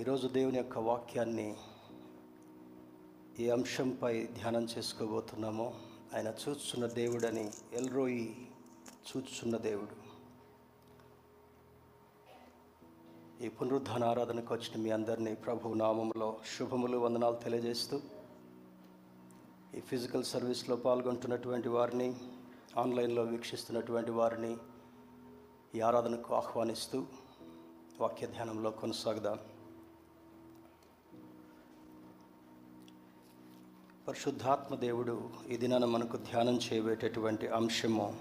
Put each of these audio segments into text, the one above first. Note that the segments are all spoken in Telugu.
ఈరోజు దేవుని యొక్క వాక్యాన్ని ఈ అంశంపై ధ్యానం చేసుకోబోతున్నామో. ఆయన చూచున్న దేవుడని ఎల్రోయి చూచున్న దేవుడు. ఈ పునరుద్ధాన ఆరాధనకు వచ్చిన మీ అందరినీ ప్రభు నామములో శుభములు వందనాలు తెలియజేస్తూ ఈ ఫిజికల్ సర్వీస్లో పాల్గొంటున్నటువంటి వారిని ఆన్లైన్లో వీక్షిస్తున్నటువంటి వారిని ఈ ఆరాధనకు ఆహ్వానిస్తూ వాక్య ధ్యానంలో కొనసాగుదాం. పరిశుద్ధాత్మ దేవుడు ఈ దినాన మనకు ధ్యానం చేయబేటటువంటి అంశము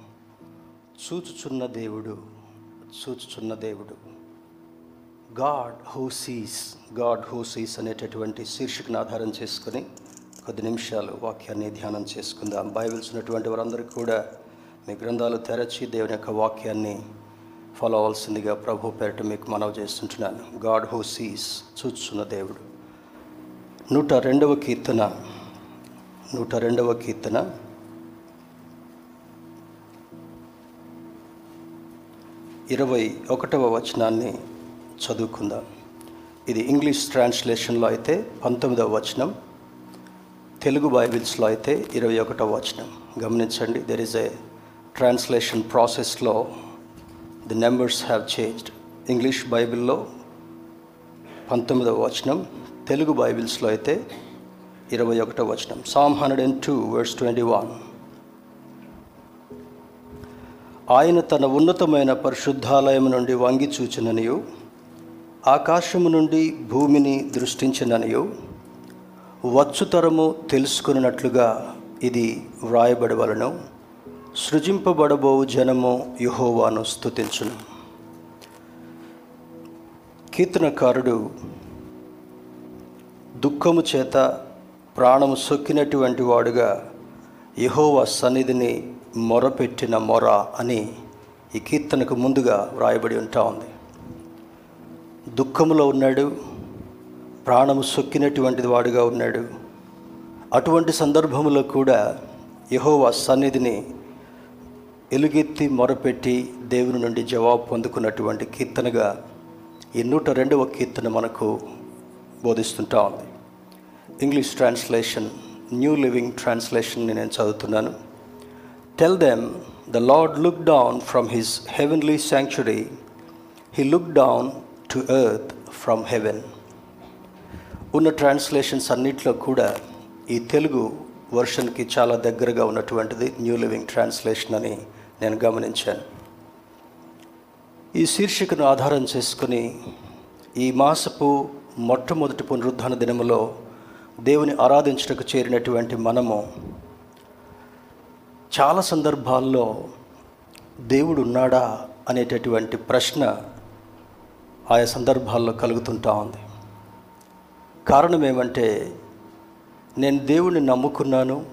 చూచుచున్న దేవుడు చూచుచున్న దేవుడు. God who sees God who sees అనేటటువంటి శీర్షికను ఆధారం చేసుకొని కొద్ది నిమిషాలు వాక్యాన్ని ధ్యానం చేసుకుందాం. బైబిల్స్ ఉన్నటువంటి వారందరికీ కూడా మీ గ్రంథాలు తెరచి దేవుని యొక్క వాక్యాన్ని ఫాలో అవ్వాల్సిందిగా ప్రభు పేరిట మీకు మనవి చేస్తుంటున్నాను. గాడ్ హూ సీస్ చూచుచున్న దేవుడు. నూట రెండవ కీర్తన. నూట రెండవ కీర్తన. ఇరవై ఒకటవ వచనాన్ని చదువుకుందాం. ఇది ఇంగ్లీష్ ట్రాన్స్లేషన్లో అయితే పంతొమ్మిదవ వచనం. తెలుగు బైబిల్స్లో అయితే ఇరవై ఒకటవ వచనం. గమనించండి దెర్ ఇస్ ఏ ట్రాన్స్లేషన్ ప్రాసెస్లో the numbers have changed English బైబిల్లో పంతొమ్మిదవ వచనం తెలుగు బైబిల్స్లో అయితే ఇరవై ఒకటో వచనం. Psalm hundred and two verse twenty one ఆయన తన ఉన్నతమైన పరిశుద్ధాలయం నుండి వంగి చూచిననియు ఆకాశము నుండి భూమిని దృష్టించిననియు వచ్చుతరము తెలుసుకున్నట్లుగా ఇది వ్రాయబడవలను. సృజింపబడబో జనము యుహోవాను స్థుతించును కీర్తనకారుడు దుఃఖము చేత ప్రాణము సొక్కినటువంటి వాడుగా యహోవా సన్నిధిని మొరపెట్టిన మొర అని ఈ కీర్తనకు ముందుగా వ్రాయబడి ఉంటా ఉంది. దుఃఖములో ఉన్నాడు ప్రాణము సొక్కినటువంటి వాడుగా ఉన్నాడు. అటువంటి సందర్భంలో కూడా యహోవా సన్నిధిని ఎలుగెత్తి మొరపెట్టి దేవుని నుండి జవాబు పొందుకున్నటువంటి కీర్తనగా ఈ నూట రెండవ కీర్తన మనకు బోధిస్తుంటా ఉంది. ఇంగ్లీష్ ట్రాన్స్లేషన్ న్యూ లివింగ్ ట్రాన్స్లేషన్ని నేను చదువుతున్నాను. Tell them the Lord look down from his heavenly sanctuary he look down to earth from heaven ఉన్న ట్రాన్స్లేషన్స్ అన్నిట్లో కూడా ఈ తెలుగు వర్షన్కి చాలా దగ్గరగా ఉన్నటువంటిది న్యూ లివింగ్ ట్రాన్స్లేషన్ అని నేను గమనించాను. ఈ శీర్షికను ఆధారం చేసుకుని ఈ మాసపు మొట్టమొదటి పునరుద్ధరణ దినములో దేవుని ఆరాధించటకు చేరినటువంటి మనము చాలా సందర్భాల్లో దేవుడు ఉన్నాడా అనేటటువంటి ప్రశ్న ఆయా సందర్భాల్లో కలుగుతుంటా ఉంది. కారణం ఏమంటే నేను దేవుణ్ణి నమ్ముకున్నాను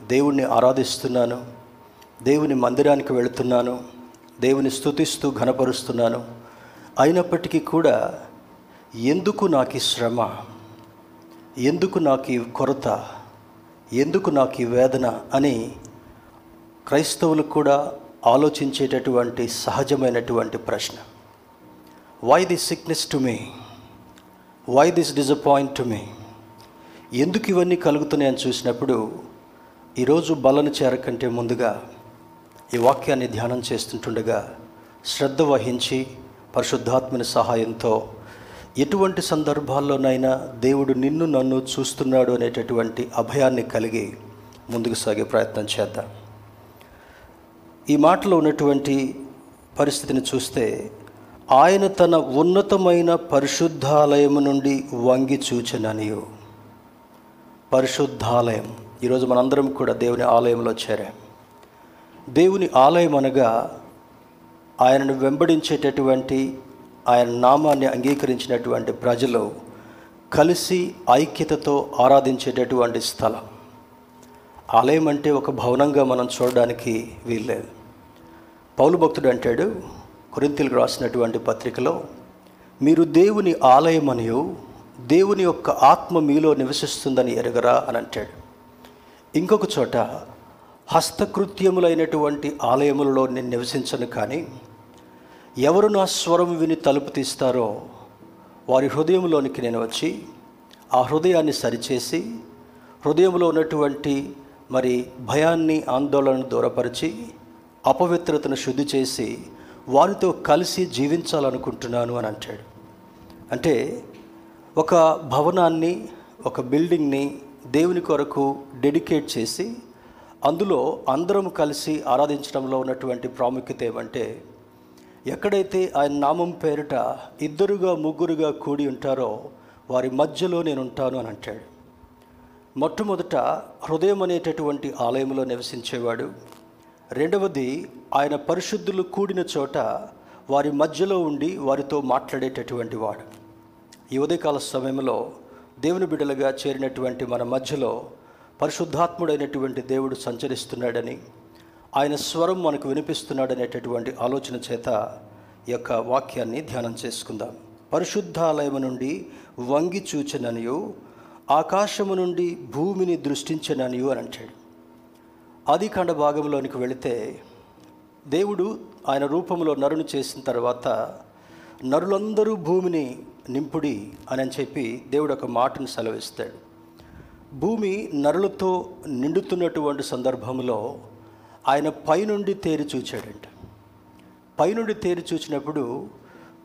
దేవుణ్ణి ఆరాధిస్తున్నాను దేవుని మందిరానికి వెళుతున్నాను దేవుని స్తుతిస్తూ ఘనపరుస్తున్నాను. అయినప్పటికీ కూడా ఎందుకు నాకు ఈ శ్రమ? ఎందుకు నాకు ఈ కొరత? ఎందుకు నాకు ఈ వేదన? అని క్రైస్తవులు కూడా ఆలోచించేటటువంటి సహజమైనటువంటి ప్రశ్న. Why this sickness to me why this disappoint to me ఎందుకు ఇవన్నీ కలుగుతున్నాయని చూసినప్పుడు ఈరోజు బలను చేరకంటే ముందుగా ఈ వాక్యాన్ని ధ్యానం చేస్తుంటుండగా శ్రద్ధ వహించి పరిశుద్ధాత్మని సహాయంతో ఎటువంటి సందర్భాల్లోనైనా దేవుడు నిన్ను నన్ను చూస్తున్నాడు అనేటటువంటి అభయాన్ని కలిగి ముందుకు సాగే ప్రయత్నం చేద్దాం. ఈ మాటలో ఉన్నటువంటి పరిస్థితిని చూస్తే ఆయన తన ఉన్నతమైన పరిశుద్ధాలయము నుండి వంగి చూచననియు. పరిశుద్ధాలయం. ఈరోజు మనందరం కూడా దేవుని ఆలయంలో చేరాం. దేవుని ఆలయం అనగా ఆయనను వెంబడించేటటువంటి ఆయన నామాన్ని అంగీకరించినటువంటి ప్రజలు కలిసి ఐక్యతతో ఆరాధించేటటువంటి స్థలం. ఆలయం అంటే ఒక భవనంగా మనం చూడడానికి వీల్లేదు. పౌలు భక్తుడు అంటాడు కొరింతలకు రాసినటువంటి పత్రికలో మీరు దేవుని ఆలయమనియు దేవుని యొక్క ఆత్మ మీలో నివసిస్తుందని ఎరగరా అని అంటాడు. ఇంకొక చోట హస్తకృత్యములైనటువంటి ఆలయములలో నేను నివసించను కానీ ఎవరు నా స్వరం విని తలుపు తీస్తారో వారి హృదయంలోనికి నేను వచ్చి ఆ హృదయాన్ని సరిచేసి హృదయంలో ఉన్నటువంటి మరి భయాన్ని ఆందోళనను దూరపరిచి అపవిత్రతను శుద్ధి చేసి వారితో కలిసి జీవించాలనుకుంటున్నాను అని అంటాడు. అంటే ఒక భవనాన్ని ఒక బిల్డింగ్ని దేవుని కొరకు డెడికేట్ చేసి అందులో అందరం కలిసి ఆరాధించడంలో ఉన్నటువంటి ప్రాముఖ్యత ఏమంటే ఎక్కడైతే ఆయన నామం పేరిట ఇద్దరుగా ముగ్గురుగా కూడి ఉంటారో వారి మధ్యలో నేను ఉంటాను అని అంటాడు. మొట్టమొదట హృదయం అనేటటువంటి ఆలయంలో నివసించేవాడు. రెండవది ఆయన పరిశుద్ధులు కూడిన చోట వారి మధ్యలో ఉండి వారితో మాట్లాడేటటువంటి వాడు. ఈ ఉదయకాల సమయంలో దేవుని బిడ్డలుగా చేరినటువంటి మన మధ్యలో పరిశుద్ధాత్ముడైనటువంటి దేవుడు సంచరిస్తున్నాడని ఆయన స్వరం మనకు వినిపిస్తున్నాడనేటటువంటి ఆలోచన చేత ఈ యొక్క వాక్యాన్ని ధ్యానం చేసుకుందాం. పరిశుద్ధాలయము నుండి వంగి చూచననియు ఆకాశము నుండి భూమిని దృష్టించననియు అని అంటాడు. ఆది కాండ భాగంలోనికి వెళితే దేవుడు ఆయన రూపంలో నరుని చేసిన తర్వాత నరులందరూ భూమిని నింపుడి అని చెప్పి దేవుడు ఒక మాటను సెలవిస్తాడు. భూమి నరులతో నిండుతున్నటువంటి సందర్భంలో ఆయన పైనుండి తేరి చూచాడంట. పైనుండి తేరి చూచినప్పుడు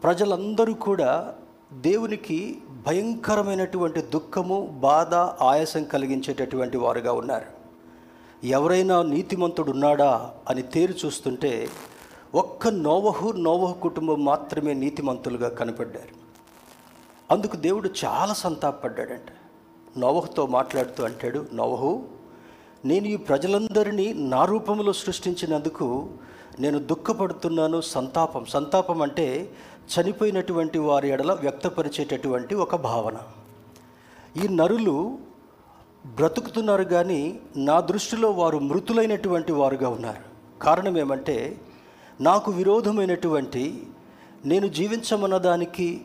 ప్రజలందరూ కూడా దేవునికి భయంకరమైనటువంటి దుఃఖము బాధ ఆయాసం కలిగించేటటువంటి వారుగా ఉన్నారు. ఎవరైనా నీతిమంతుడు ఉన్నాడా అని తేరు చూస్తుంటే ఒక్క నోవహు నోవహు కుటుంబం మాత్రమే నీతిమంతులుగా కనపడ్డారు. అందుకు దేవుడు చాలా సంతాపడ్డాడంట నోవహుతో మాట్లాడుతూ అంటాడు నోవహు నేను ఈ ప్రజలందరినీ నా రూపంలో సృష్టించినందుకు నేను దుఃఖపడుతున్నాను. సంతాపం. సంతాపం అంటే చనిపోయినటువంటి వారి ఎడల వ్యక్తపరిచేటటువంటి ఒక భావన. ఈ నరులు బ్రతుకుతున్నారు కానీ నా దృష్టిలో వారు మృతులైనటువంటి వారుగా ఉన్నారు. కారణం ఏమంటే నాకు విరోధమైనటువంటి నేను జీవించమన్న దానికి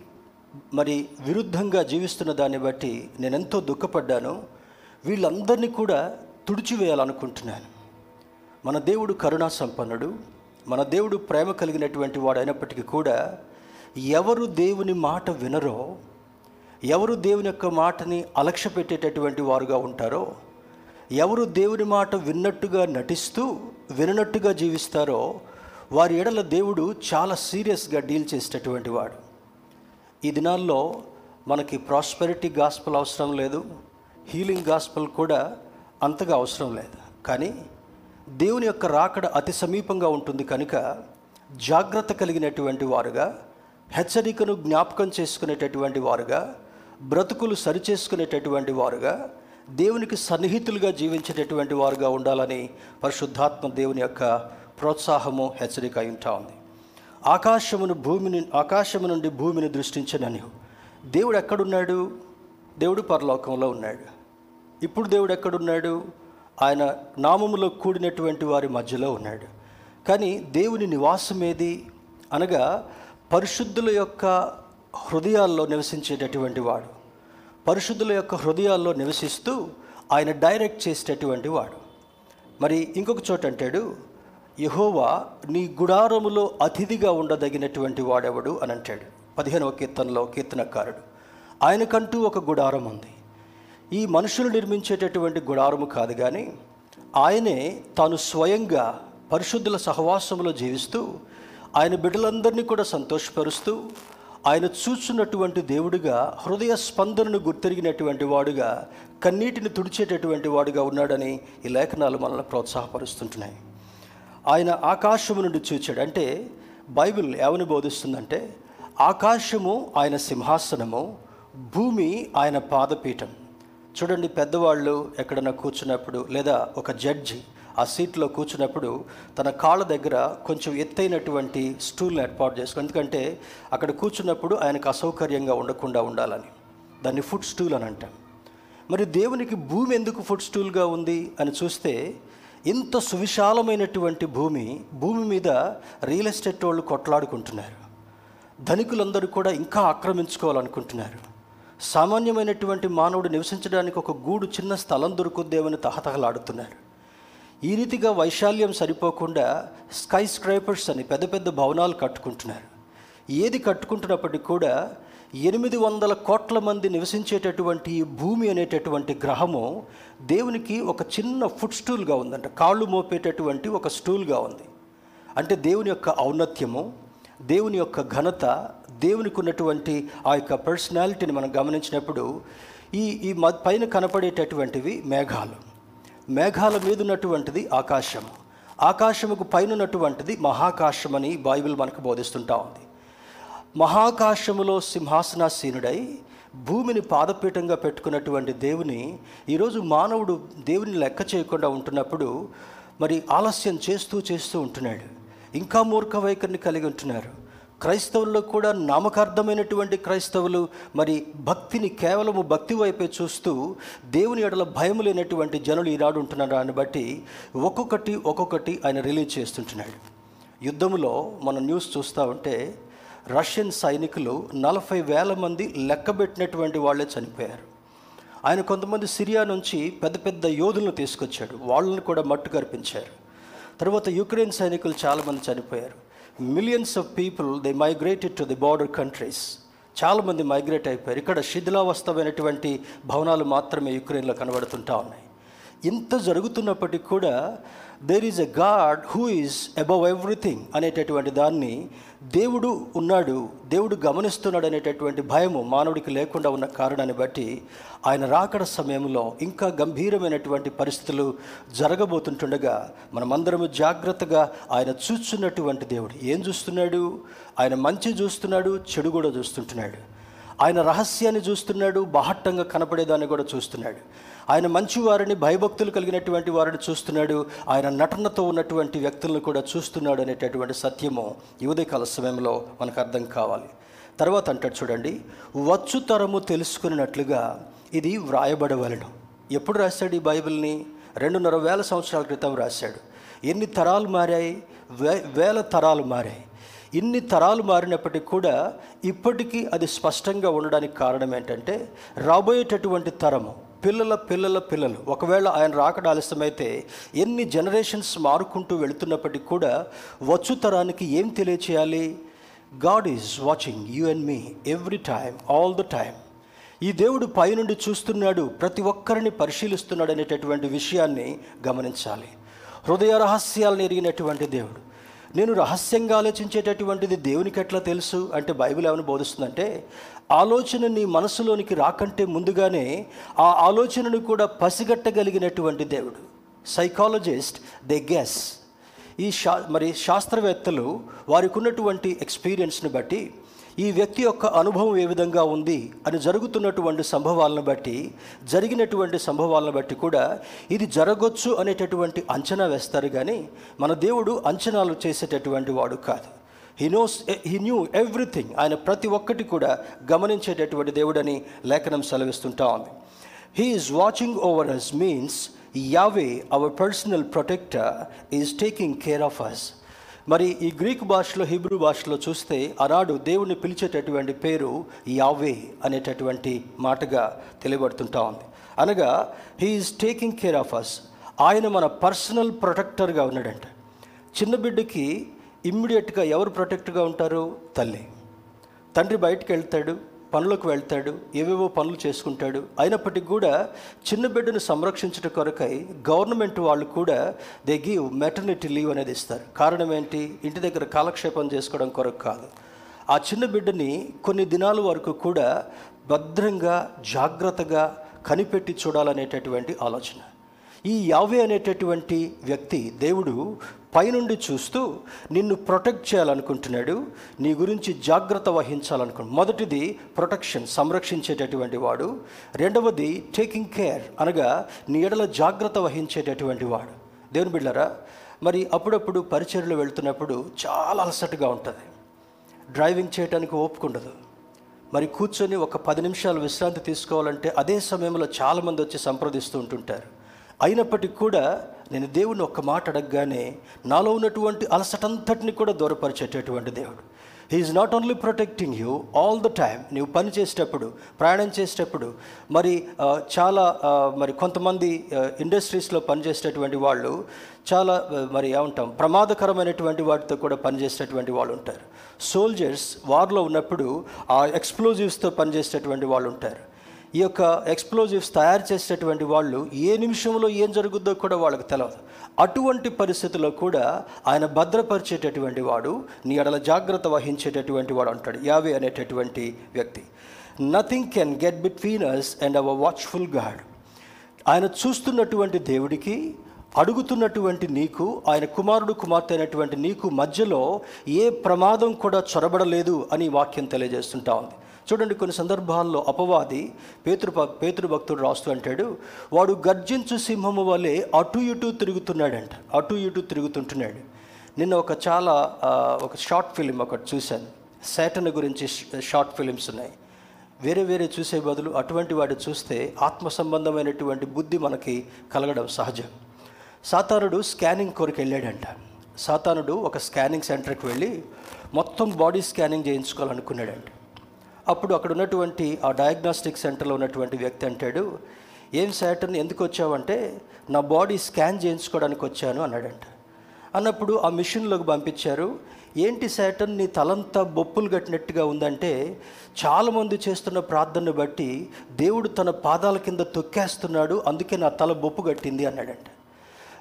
మరి విరుద్ధంగా జీవిస్తున్న దాన్ని బట్టి నేను ఎంతో దుఃఖపడ్డాను. వీళ్ళందరినీ కూడా తుడిచివేయాలనుకుంటున్నాను. మన దేవుడు కరుణా సంపన్నుడు మన దేవుడు ప్రేమ కలిగినటువంటి వాడు అయినప్పటికీ కూడా ఎవరు దేవుని మాట వినరో ఎవరు దేవుని యొక్క మాటని అలక్ష్య పెట్టేటటువంటి వారుగా ఉంటారో ఎవరు దేవుని మాట విన్నట్టుగా నటిస్తూ విననట్టుగా జీవిస్తారో వారి ఎడల దేవుడు చాలా సీరియస్గా డీల్ చేసేటటువంటి వాడు. ఈ దినాల్లో మనకి ప్రాస్పెరిటీ గాస్పల్ అవసరం లేదు హీలింగ్ గాస్పల్ కూడా అంతగా అవసరం లేదు. కానీ దేవుని యొక్క రాకడ అతి సమీపంగా ఉంటుంది కనుక జాగ్రత్త కలిగినటువంటి వారుగా హెచ్చరికను జ్ఞాపకం చేసుకునేటటువంటి వారుగా బ్రతుకులు సరిచేసుకునేటటువంటి వారుగా దేవునికి సన్నిహితులుగా జీవించేటటువంటి వారుగా ఉండాలని పరిశుద్ధాత్మ దేవుని యొక్క ప్రోత్సాహము హెచ్చరిక ఉంటా ఉంది. ఆకాశమును భూమిని ఆకాశము నుండి భూమిని దృష్టించనని దేవుడు ఎక్కడున్నాడు? దేవుడు పరలోకంలో ఉన్నాడు. ఇప్పుడు దేవుడు ఎక్కడున్నాడు? ఆయన నామములో కూడినటువంటి వారి మధ్యలో ఉన్నాడు. కానీ దేవుని నివాసం ఏది? అనగా పరిశుద్ధుల యొక్క హృదయాల్లో నివసించేటటువంటి వాడు. పరిశుద్ధుల యొక్క హృదయాల్లో నివసిస్తూ ఆయన డైరెక్ట్ చేసేటటువంటి వాడు. మరి ఇంకొక చోట అంటాడు యహోవా నీ గుడారములో అతిథిగా ఉండదగినటువంటి వాడెవడు? అని అంటాడు. పదిహేనవ కీర్తనలో కీర్తనకారుడు. ఆయనకంటూ ఒక గుడారం ఉంది. ఈ మనుషులు నిర్మించేటటువంటి గుడారము కాదు కానీ ఆయనే తాను స్వయంగా పరిశుద్ధుల సహవాసంలో జీవిస్తూ ఆయన బిడ్డలందరినీ కూడా సంతోషపరుస్తూ ఆయన చూస్తున్నటువంటి దేవుడిగా హృదయ స్పందనను గుర్తెరిగినటువంటి వాడుగా కన్నీటిని తుడిచేటటువంటి వాడుగా ఉన్నాడని ఈ లేఖనాలు మనల్ని ప్రోత్సాహపరుస్తుంటున్నాయి. ఆయన ఆకాశము నుండి చూచాడు. అంటే బైబిల్ ఏమని బోధిస్తుందంటే ఆకాశము ఆయన సింహాసనము భూమి ఆయన పాదపీఠం. చూడండి పెద్దవాళ్ళు ఎక్కడైనా కూర్చున్నప్పుడు లేదా ఒక జడ్జి ఆ సీట్లో కూర్చున్నప్పుడు తన కాళ్ళ దగ్గర కొంచెం ఎత్తైనటువంటి స్టూల్ని ఏర్పాటు చేసుకో ఎందుకంటే అక్కడ కూర్చున్నప్పుడు ఆయనకు అసౌకర్యంగా ఉండకుండా ఉండాలని. దాన్ని ఫుడ్ స్టూల్ అని అంటాం. మరి దేవునికి భూమి ఎందుకు ఫుడ్ స్టూల్గా ఉంది అని చూస్తే ఇంత సువిశాలమైనటువంటి భూమి భూమి మీద రియల్ ఎస్టేట్ వాళ్ళు కొట్లాడుకుంటున్నారు. ధనికులందరూ కూడా ఇంకా ఆక్రమించుకోవాలనుకుంటున్నారు. సామాన్యమైనటువంటి మానవుడు నివసించడానికి ఒక గూడు చిన్న స్థలం దొరుకుద్దేమని తహతహలాడుతున్నారు. ఈ రీతిగా వైశాల్యం సరిపోకుండా స్కై స్క్రైపర్స్ అని పెద్ద పెద్ద భవనాలు కట్టుకుంటున్నారు. ఏది కట్టుకుంటున్నప్పటికీ కూడా ఎనిమిది వందల కోట్ల మంది నివసించేటటువంటి ఈ భూమి అనేటటువంటి గ్రహము దేవునికి ఒక చిన్న ఫుడ్ స్టూల్గా ఉందంట. కాళ్ళు మోపేటటువంటి ఒక స్టూల్గా ఉంది. అంటే దేవుని యొక్క ఔన్నత్యము దేవుని యొక్క ఘనత దేవునికి ఉన్నటువంటి ఆ యొక్క పర్సనాలిటీని మనం గమనించినప్పుడు ఈ ఈ మ పైన కనపడేటటువంటివి మేఘాలు. మేఘాల మీద ఉన్నటువంటిది ఆకాశము ఆకాశముకు పైన ఉన్నటువంటిది మహాకాశం అని బైబిల్ మనకు బోధిస్తుంటా ఉంది. మహాకాశములో సింహాసనాసీనుడై భూమిని పాదపీఠంగా పెట్టుకున్నటువంటి దేవుని ఈరోజు మానవుడు దేవుని లెక్క చేయకుండా ఉంటున్నప్పుడు మరి ఆలస్యం చేస్తూ చేస్తూ ఉంటున్నాడు. ఇంకా మూర్ఖ వైఖరిని కలిగి ఉంటున్నారు. క్రైస్తవుల్లో కూడా నామకార్థమైనటువంటి క్రైస్తవులు మరి భక్తిని కేవలము భక్తి వైపే చూస్తూ దేవుని ఎడల భయం లేనటువంటి జనులు ఈనాడు ఉంటున్నారు. దాన్ని బట్టి ఒక్కొక్కటి ఒక్కొక్కటి ఆయన రిలీజ్ చేస్తుంటున్నాడు. యుద్ధంలో మనం న్యూస్ చూస్తూ ఉంటే రష్యన్ సైనికులు నలభై వేల మంది లెక్కబెట్టినటువంటి వాళ్ళే చనిపోయారు. ఆయన కొంతమంది సిరియా నుంచి పెద్ద పెద్ద యోధులను తీసుకొచ్చాడు. వాళ్ళని కూడా మట్టు కనిపించారు తర్వాత యుక్రెయిన్ సైనికులు చాలామంది చనిపోయారు. Millions of people they migrated to the border countries చాలామంది మైగ్రేట్ అయిపోయారు. ఇక్కడ శిథిలావస్థమైనటువంటి భవనాలు మాత్రమే యుక్రెయిన్లో కనబడుతుంటా ఉన్నాయి. ఇంత జరుగుతున్నప్పటికీ కూడా there is a God who is above everything అనేటటువంటి దాన్ని దేవుడు ఉన్నాడు దేవుడు గమనిస్తున్నాడు అనేటటువంటి భయము మానవుడికి లేకుండా ఉన్న కారణాన్ని బట్టి ఆయన రాకడ సమయంలో ఇంకా గంభీరమైనటువంటి పరిస్థితులు జరగబోతుంటుండగా మనమందరము జాగ్రత్తగా ఆయన చూస్తున్నటువంటి దేవుడు. ఏం చూస్తున్నాడు? ఆయన మంచి చూస్తున్నాడు చెడు కూడా చూస్తుంటున్నాడు. ఆయన రహస్యాన్ని చూస్తున్నాడు బాహట్టంగా కనపడేదాన్ని కూడా చూస్తున్నాడు. ఆయన మంచి వారిని భయభక్తులు కలిగినటువంటి వారిని చూస్తున్నాడు ఆయన నటనతో ఉన్నటువంటి వ్యక్తులను కూడా చూస్తున్నాడు అనేటటువంటి సత్యము ఈ సమయంలో మనకు అర్థం కావాలి. తర్వాత అంటాడు చూడండి వచ్చు తరము తెలుసుకున్నట్లుగా ఇది వ్రాయబడవలను. ఎప్పుడు రాశాడు ఈ బైబిల్ని? రెండున్నర వేల సంవత్సరాల క్రితం రాశాడు. ఎన్ని తరాలు మారాయి? వే వేల తరాలు మారాయి. ఇన్ని తరాలు మారినప్పటికీ కూడా ఇప్పటికీ అది స్పష్టంగా ఉండడానికి కారణం ఏంటంటే రాబోయేటటువంటి తరము పిల్లల పిల్లల పిల్లలు ఒకవేళ ఆయన రాకడ ఆలస్యమైతే ఎన్ని జనరేషన్స్ మారుకుంటూ వెళుతున్నప్పటికీ కూడా వచ్చు తరానికి ఏం తెలియచేయాలి? God is watching you and me every time all the time ఈ దేవుడు పైనుండి చూస్తున్నాడు ప్రతి ఒక్కరిని పరిశీలిస్తున్నాడు అనేటటువంటి విషయాన్ని గమనించాలి. హృదయ రహస్యాలను ఎరిగినటువంటి దేవుడు నేను రహస్యంగా ఆలోచించేటటువంటిది దేవునికి ఎట్లా తెలుసు? అంటే బైబిల్ ఏమైనా బోధిస్తుందంటే ఆలోచన నీ మనసులోనికి రాకంటే ముందుగానే ఆ ఆలోచనను కూడా పసిగట్టగలిగినటువంటి దేవుడు. సైకాలజిస్ట్ దే గ్యాస్ ఈ శా మరి శాస్త్రవేత్తలు వారికి ఉన్నటువంటి ఎక్స్పీరియన్స్ని బట్టి ఈ వ్యక్తి యొక్క అనుభవం ఏ విధంగా ఉంది అని జరుగుతున్నటువంటి సంభవాలను బట్టి జరిగినటువంటి సంభవాలను బట్టి కూడా ఇది జరగొచ్చు అనేటటువంటి అంచనా వేస్తారు కానీ మన దేవుడు అంచనాలు చేసేటటువంటి వాడు కాదు. He knows he knew everything ఆయన ప్రతి ఒక్కటి కూడా గమనించేటటువంటి దేవుడని లేఖనం సెలవిస్తుంటా ఉంది. He is watching over us means Yahweh our personal protector is taking care of us మరి ఈ గ్రీక్ భాషలో హిబ్రూ భాషలో చూస్తే అరాడు దేవుణ్ణి పిలిచేటటువంటి పేరు యావే అనేటటువంటి మాటగా తెలియబడుతుంటా ఉంది. అనగా he is taking care of us ఆయన మన పర్సనల్ ప్రొటెక్టర్గా ఉన్నాడంట. చిన్న బిడ్డకి ఇమ్మీడియట్గా ఎవరు ప్రొటెక్ట్గా ఉంటారు? తల్లి. తండ్రి బయటకు వెళ్తాడు పనులకు వెళ్తాడు ఏవేవో పనులు చేసుకుంటాడు. అయినప్పటికీ కూడా చిన్న బిడ్డను సంరక్షించడం కొరకై గవర్నమెంట్ వాళ్ళు కూడా దే గివ్ మెటర్నిటీ లీవ్ అనేది ఇస్తారు. కారణం ఏంటి? ఇంటి దగ్గర కాలక్షేపం చేసుకోవడం కొరకు కాదు. ఆ చిన్న బిడ్డని కొన్ని దినాల వరకు కూడా భద్రంగా జాగ్రత్తగా కనిపెట్టి చూడాలనేటటువంటి ఆలోచన. ఈ యావే అనేటటువంటి వ్యక్తి దేవుడు పైనుండి చూస్తూ నిన్ను ప్రొటెక్ట్ చేయాలనుకుంటున్నాడు నీ గురించి జాగ్రత్త వహించాలనుకుంటు మొదటిది ప్రొటెక్షన్ సంరక్షించేటటువంటి వాడు రెండవది టేకింగ్ కేర్ అనగా నీ ఎడల జాగ్రత్త వహించేటటువంటి వాడు. దేవుని బిళ్ళరా మరి అప్పుడప్పుడు పరిచర్లు వెళ్తున్నప్పుడు చాలా అలసటగా ఉంటుంది. డ్రైవింగ్ చేయడానికి ఓపుకుండదు మరి కూర్చొని ఒక పది నిమిషాలు విశ్రాంతి తీసుకోవాలంటే అదే సమయంలో చాలామంది వచ్చి సంప్రదిస్తూ ఉంటుంటారు. అయినప్పటికీ కూడా నేను దేవుని ఒక్క మాట అడగగానే నాలో ఉన్నటువంటి అలసటంతటిని కూడా దూరపరిచేటటువంటి దేవుడు. He is not only protecting you all the time నీవు పని చేసేటప్పుడు ప్రయాణం చేసేటప్పుడు మరి చాలా మరి కొంతమంది ఇండస్ట్రీస్లో పనిచేసేటటువంటి వాళ్ళు చాలా మరి ఏమంటాం ప్రమాదకరమైనటువంటి వాటితో కూడా పనిచేసేటటువంటి వాళ్ళు ఉంటారు. సోల్జర్స్ వార్లో ఉన్నప్పుడు ఆ ఎక్స్ప్లోజివ్స్తో పనిచేసేటటువంటి వాళ్ళు ఉంటారు. ఈ యొక్క ఎక్స్ప్లోజివ్స్ తయారు చేసేటటువంటి వాళ్ళు ఏ నిమిషంలో ఏం జరుగుద్దో కూడా వాళ్ళకి తెలియదు అటువంటి పరిస్థితుల్లో కూడా ఆయన భద్రపరిచేటటువంటి వాడు నీ ఎడల జాగ్రత్త వహించేటటువంటి వాడు అంటాడు యావే అనేటటువంటి వ్యక్తి. Nothing can get between us and our watchful God ఆయన చూస్తున్నటువంటి దేవుడికి అడుగుతున్నటువంటి నీకు ఆయన కుమారుడు కుమార్తె అయినటువంటి నీకు మధ్యలో ఏ ప్రమాదం కూడా చొరబడలేదు అని వాక్యం తెలియజేస్తుంటా ఉంది. చూడండి కొన్ని సందర్భాల్లో అపవాది పేతృ పేతృభక్తుడు రాస్తూ అంటాడు వాడు గర్జించు సింహము వలె అటు ఇటు తిరుగుతున్నాడంట అటు ఇటు తిరుగుతుంటున్నాడు. నిన్న ఒక చాలా ఒక షార్ట్ ఫిలిం ఒకటి చూశాను. శాటన్ గురించి షార్ట్ ఫిలిమ్స్ ఉన్నాయి. వేరే వేరే చూసే బదులు అటువంటి వాడు చూస్తే ఆత్మ సంబంధమైనటువంటి బుద్ధి మనకి కలగడం సహజం. సాతానుడు స్కానింగ్ కొరకు వెళ్ళాడంట. సాతానుడు ఒక స్కానింగ్ సెంటర్కి వెళ్ళి మొత్తం బాడీ స్కానింగ్ చేయించుకోవాలనుకున్నాడంట. అప్పుడు అక్కడ ఉన్నటువంటి ఆ డయాగ్నోస్టిక్ సెంటర్లో ఉన్నటువంటి వ్యక్తి అంటాడు ఏం శాటన్ ఎందుకు వచ్చావంటే నా బాడీ స్కాన్ చేయించుకోవడానికి వచ్చాను అన్నాడంట. అన్నప్పుడు ఆ మిషన్లోకి పంపించారు ఏంటి శాటర్న్ నీ తలంతా బొప్పులు కట్టినట్టుగా ఉందంటే చాలామంది చేస్తున్న ప్రార్థనను బట్టి దేవుడు తన పాదాల కింద తొక్కేస్తున్నాడు అందుకే నా తల బొప్పు కట్టింది అన్నాడంట.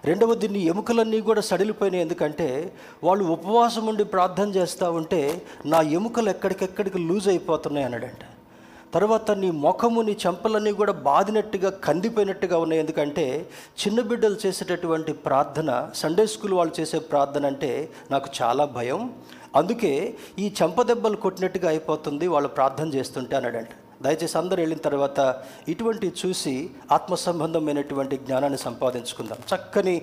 రెండవది నీ ఎముకలన్నీ కూడా సడిలిపోయినాయి. ఎందుకంటే వాళ్ళు ఉపవాసం ఉండి ప్రార్థన చేస్తూ ఉంటే నా ఎముకలు ఎక్కడికెక్కడికి లూజ్ అయిపోతున్నాయి అన్నాడంట. తర్వాత నీ ముఖము నీ చెంపలన్నీ కూడా బాదినట్టుగా కందిపోయినట్టుగా ఉన్నాయి. ఎందుకంటే చిన్న బిడ్డలు చేసేటటువంటి ప్రార్థన సండే స్కూల్ వాళ్ళు చేసే ప్రార్థన అంటే నాకు చాలా భయం. అందుకే ఈ చెంప దెబ్బలు కొట్టినట్టుగా అయిపోతుంది వాళ్ళు ప్రార్థన చేస్తుంటే అన్నాడంట. దయచేసి అందరు వెళ్ళిన తర్వాత ఇటువంటి చూసి ఆత్మ సంబంధమైనటువంటి జ్ఞానాన్ని సంపాదించుకుందాం. చక్కని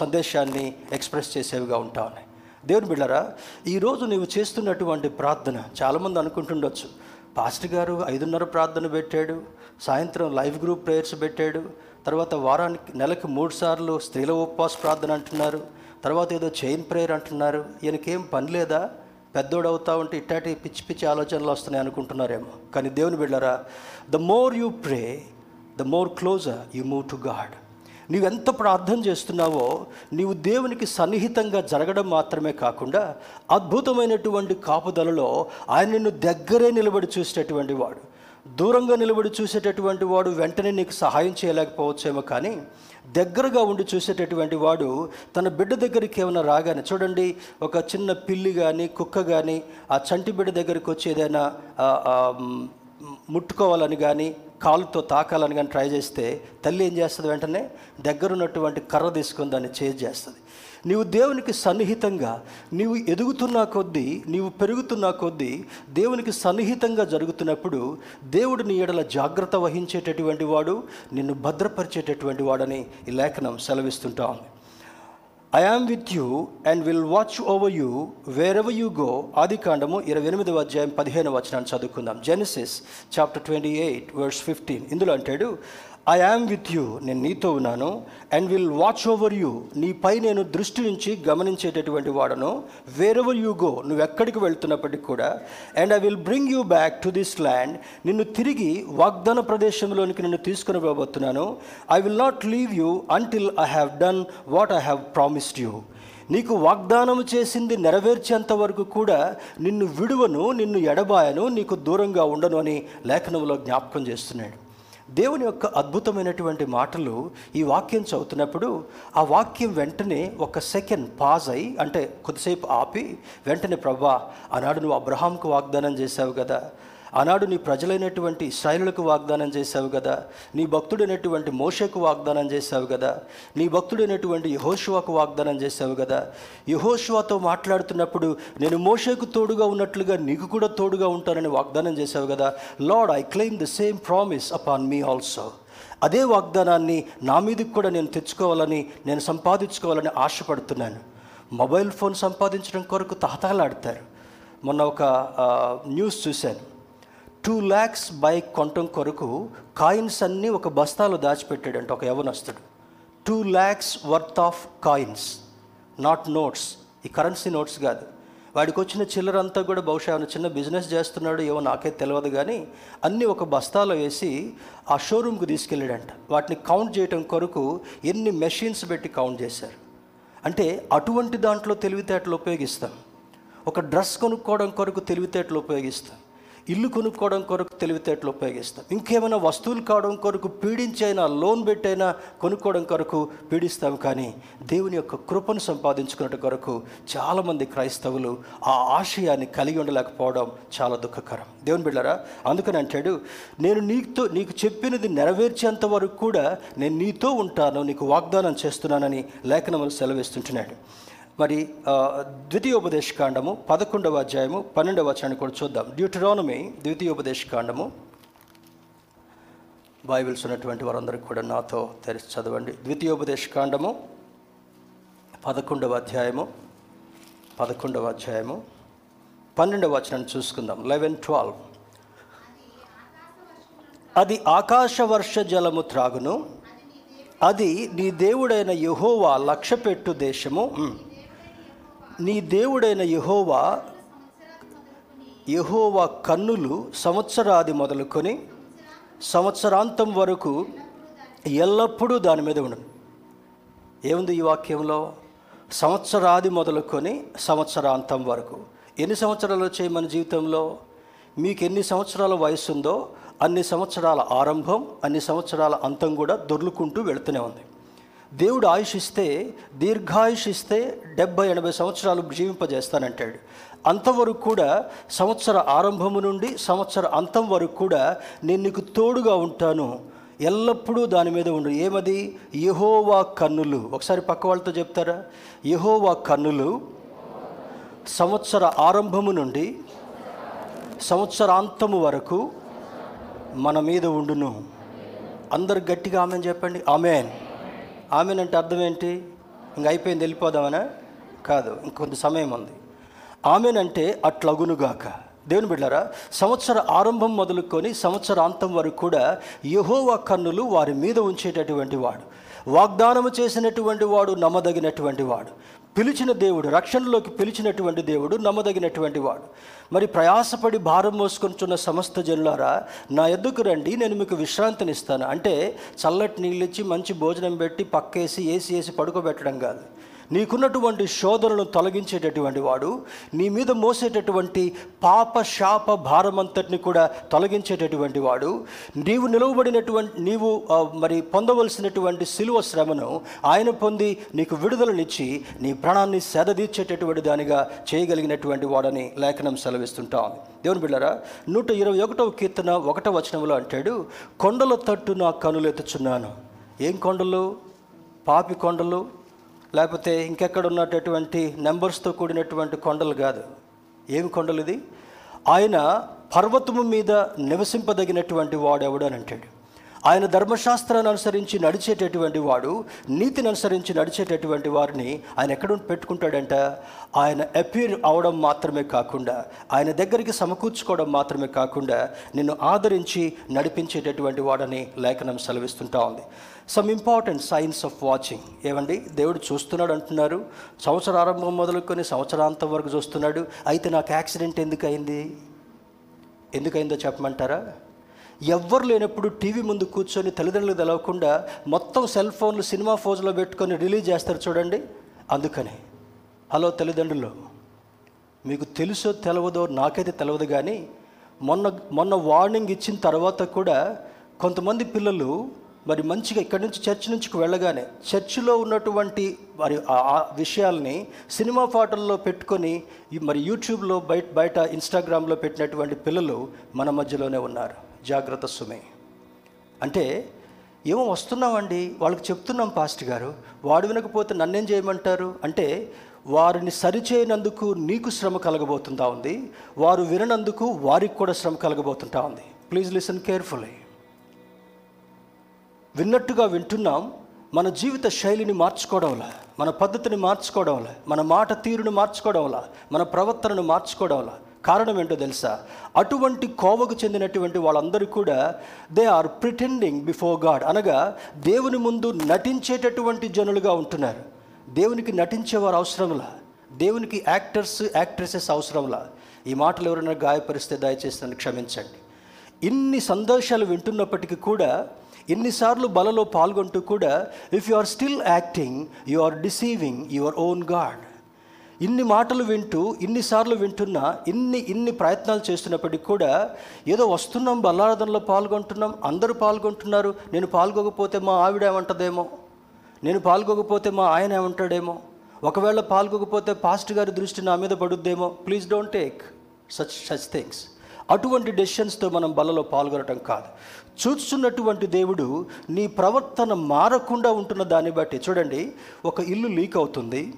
సందేశాన్ని ఎక్స్ప్రెస్ చేసేవిగా ఉంటా ఉన్నాయి. దేవుని బిళ్ళరా ఈరోజు నీవు చేస్తున్నటువంటి ప్రార్థన చాలామంది అనుకుంటుండొచ్చు. పాస్టర్ గారు ఐదున్నర ప్రార్థన పెట్టాడు సాయంత్రం లైవ్ గ్రూప్ ప్రేయర్స్ పెట్టాడు తర్వాత వారానికి నెలకు మూడు సార్లు స్త్రీల ఉపవాస ప్రార్థన అంటున్నారు తర్వాత ఏదో చైన్ ప్రేయర్ అంటున్నారు ఈయనకేం పని లేదా? పెద్దోడు అవుతా ఉంటే ఇట్టాటి పిచ్చి పిచ్చి ఆలోచనలు వస్తున్నాయి అనుకుంటున్నారేమో. కానీ దేవుని బిళ్ళరా the more you pray the more closer you move to God నీవెంత ప్రార్థన చేస్తున్నావో నీవు దేవునికి సన్నిహితంగా జరగడం మాత్రమే కాకుండా అద్భుతమైనటువంటి కాపుదలలో ఆయన నిన్ను దగ్గరే నిలబడి చూసేటటువంటి వాడు. దూరంగా నిలబడి చూసేటటువంటి వాడు వెంటనే నీకు సహాయం చేయలేకపోవచ్చేమో కానీ దగ్గరగా ఉండి చూసేటటువంటి వాడు తన బిడ్డ దగ్గరికి ఏమైనా రాగానే చూడండి ఒక చిన్న పిల్లి కానీ కుక్క కానీ ఆ చంటి బిడ్డ దగ్గరికి వచ్చి ఏదైనా ముట్టుకోవాలని కానీ కాలుతో తాకాలని కానీ ట్రై చేస్తే తల్లి ఏం చేస్తుంది వెంటనే? దగ్గరున్నటువంటి కర్ర తీసుకుని దాన్ని చేజ్ చేస్తుంది. నీవు దేవునికి సన్నిహితంగా నీవు ఎదుగుతున్న కొద్దీ నీవు పెరుగుతున్న కొద్దీ దేవునికి సన్నిహితంగా జరుగుతున్నప్పుడు దేవుడు నీ ఎడల జాగ్రత్త వహించేటటువంటి వాడు నిన్ను భద్రపరిచేటటువంటి వాడని ఈ లేఖనం సెలవిస్తుంటా ఉంది. I am with you and will watch over you wherever you go ఆది కాండము ఇరవై ఎనిమిదవ అధ్యాయం పదిహేను వచనాన్ని చదువుకుందాం. Genesis chapter twenty eight verse fifteen ఇందులో అంటాడు ఐ ఆమ్ విత్ యూ నేను నీతో ఉన్నాను. And will watch over you నీపై నేను దృష్టి నుంచి గమనించేటటువంటి వాడను. వేరెవర్ యూ గో నువ్వు ఎక్కడికి వెళ్తున్నప్పటికీ కూడా and I will bring you back to this land నిన్ను తిరిగి వాగ్దాన ప్రదేశంలోనికి నిన్ను తీసుకుని పోబోతున్నాను I will not leave you until I have done what I have promised you నీకు వాగ్దానం చేసింది నెరవేర్చేంత వరకు కూడా నిన్ను విడువను నిన్ను ఎడబాయను నీకు దూరంగా ఉండను అని లేఖనంలో జ్ఞాపకం చేస్తున్నాడు. దేవుని యొక్క అద్భుతమైనటువంటి మాటలు ఈ వాక్యం చదువుతున్నప్పుడు ఆ వాక్యం వెంటనే ఒక సెకండ్ పాజ్ అయి అంటే కొద్దిసేపు ఆపి వెంటనే ప్రభా ఆనాడు నువ్వు అబ్రహాంకు వాగ్దానం చేశావు కదా ఆనాడు నీ ప్రజలైనటువంటి ఇస్రాయిలకు వాగ్దానం చేశావు కదా. నీ భక్తుడైనటువంటి మోషకు వాగ్దానం చేశావు కదా. నీ భక్తుడైనటువంటి యహోశువాకు వాగ్దానం చేశావు కదా. యహోషువాతో మాట్లాడుతున్నప్పుడు నేను మోషకు తోడుగా ఉన్నట్లుగా నీకు కూడా తోడుగా ఉంటానని వాగ్దానం చేశావు కదా. Lord I claim the same promise upon me also అదే వాగ్దానాన్ని నా మీదకి కూడా నేను తెచ్చుకోవాలని నేను సంపాదించుకోవాలని ఆశపడుతున్నాను. మొబైల్ ఫోన్ సంపాదించడం కొరకు తహతహలాడతారు. మొన్న ఒక న్యూస్ చూశాను. టూ ల్యాక్స్ బైక్ కొనటం కొరకు కాయిన్స్ అన్నీ ఒక బస్తాలో దాచిపెట్టాడంట ఒక యవనస్తుడు. Two lakhs worth of coins not notes. ఈ కరెన్సీ నోట్స్ కాదు. వాడికి వచ్చిన చిల్లరంతా కూడా బహుశా ఏమైనా చిన్న బిజినెస్ చేస్తున్నాడు ఏమో నాకే తెలియదు కానీ అన్నీ ఒక బస్తాలో వేసి ఆ షోరూమ్కి తీసుకెళ్ళాడంట. వాటిని కౌంట్ చేయడం కొరకు ఎన్ని మెషిన్స్ పెట్టి కౌంట్ చేశారు. అంటే అటువంటి దాంట్లో తెలివితేటలు ఉపయోగిస్తాం. ఒక డ్రెస్ కొనుక్కోవడం కొరకు తెలివితేటలు ఉపయోగిస్తాం. ఇల్లు కొనుక్కోవడం కొరకు తెలివితేటలు ఉపయోగిస్తాం. ఇంకేమైనా వస్తువులు కావడం కొరకు పీడించైనా లోన్ పెట్టైనా కొనుక్కోవడం కొరకు పీడిస్తాం. కానీ దేవుని యొక్క కృపను సంపాదించుకున్నట్టు కొరకు చాలామంది క్రైస్తవులు ఆ ఆశయాన్ని కలిగి ఉండలేకపోవడం చాలా దుఃఖకరం. దేవుని బిడ్డారా అందుకని అంటాడు నేను నీతో నీకు చెప్పినది నెరవేర్చేంత వరకు కూడా నేను నీతో ఉంటాను నీకు వాగ్దానం చేస్తున్నానని లేఖనములు సెలవిస్తుంటున్నాడు. మరి ద్వితీయోపదేశకాండము ద్వితీయోపదేశ కాండము పదకొండవ అధ్యాయము పన్నెండవ వచనాన్ని కూడా చూద్దాం. డ్యూటరానమీ ద్వితీయోపదేశ కాండము బైబిల్స్ ఉన్నటువంటి వారందరికీ కూడా నాతో తెరిచి చదవండి. ద్వితీయోపదేశ కాండము పదకొండవ అధ్యాయము పదకొండవ అధ్యాయము పన్నెండవ వచనాన్ని చూసుకుందాం. లెవెన్ ట్వెల్వ్ అది ఆకాశ వర్ష జలము త్రాగును. అది నీ దేవుడైన యహోవా లక్ష్యపెట్టు దేశము. నీ దేవుడైన యహోవా యహోవా కన్నులు సంవత్సరాది మొదలుకొని సంవత్సరాంతం వరకు ఎల్లప్పుడూ దాని మీద ఉండను ఏముంది ఈ వాక్యంలో? సంవత్సరాది మొదలుకొని సంవత్సరాంతం వరకు. ఎన్ని సంవత్సరాలు వచ్చాయి మన జీవితంలో? మీకు ఎన్ని సంవత్సరాల వయసు ఉందో అన్ని సంవత్సరాల ఆరంభం అన్ని సంవత్సరాల అంతం కూడా దొర్లుకుంటూ వెళుతూనే ఉంది. దేవుడు ఆయుష్ ఇస్తే దీర్ఘాయుష్ ఇస్తే డెబ్బై ఎనభై సంవత్సరాలు జీవింపజేస్తానంటాడు. అంతవరకు కూడా సంవత్సర ఆరంభము నుండి సంవత్సర అంతం వరకు కూడా నేను నీకు తోడుగా ఉంటాను. ఎల్లప్పుడూ దాని మీద ఉండు. ఏమది? యహోవా కన్నులు. ఒకసారి పక్క వాళ్ళతో చెప్తారా? యహోవా కన్నులు సంవత్సర ఆరంభము నుండి సంవత్సరాంతము వరకు మన మీద ఉండును. అందరు గట్టిగా ఆమెను చెప్పండి. ఆమెన్. ఆమెన్ అంటే అర్థం ఏంటి ఇంక అయిపోయింది వెళ్ళిపోదామనా? కాదు ఇంకొంత సమయం ఉంది. ఆమెన్ అంటే అట్లగునుగాక దేవుని బిడ్డారా సంవత్సర ఆరంభం మొదలుకొని సంవత్సరాంతం వరకు కూడా యహోవా కన్నులు వారి మీద ఉంచేటటువంటి వాడు. వాగ్దానము చేసినటువంటి వాడు నమ్మదగినటువంటి వాడు. పిలిచిన దేవుడు రక్షణలోకి పిలిచినటువంటి దేవుడు నమ్మదగినటువంటి వాడు. మరి ప్రయాసపడి భారం మోసుకొంచున్న సమస్త జనులారా నా ఎద్దుకు రండి నేను మీకు విశ్రాంతినిస్తాను. అంటే చల్లటి నీళ్ళు ఇచ్చి మంచి భోజనం పెట్టి పక్కేసి ఏసి వేసి పడుకోబెట్టడం కాదు. నీకున్నటువంటి శోధనను తొలగించేటటువంటి వాడు నీ మీద మోసేటటువంటి పాప శాప భారమంతటిని కూడా తొలగించేటటువంటి వాడు నీవు నిలువబడినటువంటి నీవు మరి పొందవలసినటువంటి సిలువ శ్రమను ఆయన పొంది నీకు విడుదలనిచ్చి నీ ప్రాణాన్ని సెదదీర్చేటటువంటి దానిగా చేయగలిగినటువంటి వాడని లేఖనం సెలవిస్తుంటాం దేవుని బిళ్ళరా నూట ఇరవై ఒకటవ కీర్తన ఒకటవ వచనంలో అంటాడు కొండల తట్టు నా కనులెత్తుచున్నాను. ఏం కొండలు? పాపి కొండలు? లేకపోతే ఇంకెక్కడ ఉన్నటువంటి నెంబర్స్తో కూడినటువంటి కొండలు కాదు. ఏమి కొండలు ఇది ఆయన పర్వతము మీద నివసింపదగినటువంటి వాడు ఎవడు అని అంటాడు. ఆయన ధర్మశాస్త్రాన్ని అనుసరించి నడిచేటటువంటి వాడు నీతిని అనుసరించి నడిచేటటువంటి వారిని ఆయన ఎక్కడ పెట్టుకుంటాడంట? ఆయన అపీర్ అవడం మాత్రమే కాకుండా ఆయన దగ్గరికి సమకూర్చుకోవడం మాత్రమే కాకుండా నిన్ను ఆదరించి నడిపించేటటువంటి వాడని లేఖనం సెలవిస్తుంటా ఉంది. Some important signs of watching ఏమండి దేవుడు చూస్తున్నాడు అంటున్నారు. సంవత్సర ఆరంభం మొదలుకొని సంవత్సరాంతం వరకు చూస్తున్నాడు. అయితే నాకు యాక్సిడెంట్ ఎందుకు అయింది ఎందుకైందో చెప్పమంటారా? ఎవ్వరు లేనప్పుడు టీవీ ముందు కూర్చొని తల్లిదండ్రులు తెలవకుండా మొత్తం సెల్ ఫోన్లు సినిమా ఫోజులో పెట్టుకొని రిలీజ్ చేస్తారు చూడండి. అందుకని. హలో తల్లిదండ్రులు మీకు తెలుసో తెలవదో నాకైతే తెలియదు కానీ మొన్న మొన్న వార్నింగ్ ఇచ్చిన తర్వాత కూడా కొంతమంది పిల్లలు మరి మంచిగా ఇక్కడి నుంచి చర్చ్ నుంచి వెళ్ళగానే చర్చిలో ఉన్నటువంటి మరి ఆ- విషయాల్ని సినిమా పాటల్లో పెట్టుకొని ఈ మరి యూట్యూబ్లో బయట బయట ఇన్స్టాగ్రామ్లో పెట్టినటువంటి పిల్లలు మన మధ్యలోనే ఉన్నారు. జాగ్రత్త సుమే. అంటే ఏమో వస్తున్నామండి వాళ్ళకి చెప్తున్నాం పాస్ట్ గారు వాడు వినకపోతే నన్నేం చేయమంటారు? అంటే వారిని సరిచేయనందుకు నీకు శ్రమ కలగబోతుంటా ఉంది వారు విననందుకు వారికి కూడా శ్రమ కలగబోతుంటా ఉంది. ప్లీజ్ లిసన్ కేర్ఫుల్లీ విన్నట్టుగా వింటున్నాం మన జీవిత శైలిని మార్చుకోవడంలా మన పద్ధతిని మార్చుకోవడంలా మన మాట తీరుని మార్చుకోవడంలా మన ప్రవర్తనను మార్చుకోవడంలా కారణం ఏంటో తెలుసా? అటువంటి కోవకు చెందినటువంటి వాళ్ళందరూ కూడా they are pretending before God అనగా దేవుని ముందు నటించేటటువంటి జనులుగా ఉంటున్నారు. దేవునికి నటించేవారు అవసరంలా దేవునికి యాక్టర్స్ యాక్ట్రెసెస్ అవసరంలా ఈ మాటలు ఎవరైనా గాయపరిస్తే దయచేసి నన్ను క్షమించండి. ఇన్ని సందేశాలు వింటున్నప్పటికీ కూడా ఎన్నిసార్లు బలలో పాల్గొంటూ కూడా if you are still acting you are deceiving your own God ఇన్ని మాటలు వింటూ ఇన్నిసార్లు వింటున్నా ఇన్ని ఇన్ని ప్రయత్నాలు చేస్తున్నప్పటికీ కూడా ఏదో వస్తున్నాం బల్లారాధనలో పాల్గొంటున్నాం అందరూ పాల్గొంటున్నారు. నేను పాల్గొకపోతే మా ఆవిడ ఏమంటదేమో? నేను పాల్గొకపోతే మా ఆయన ఏమంటాడేమో? ఒకవేళ పాల్గొకపోతే పాస్ట్ గారి దృష్టి నా మీద పడుద్దేమో? Please don't take such such things అటువంటి డెసిషన్స్తో మనం బలలో పాల్గొనటం కాదు. చూస్తున్నటువంటి దేవుడు నీ ప్రవర్తన మారకుండా ఉంటున్న దాన్ని బట్టి చూడండి ఒక ఇల్లు లీక్ అవుతుంది.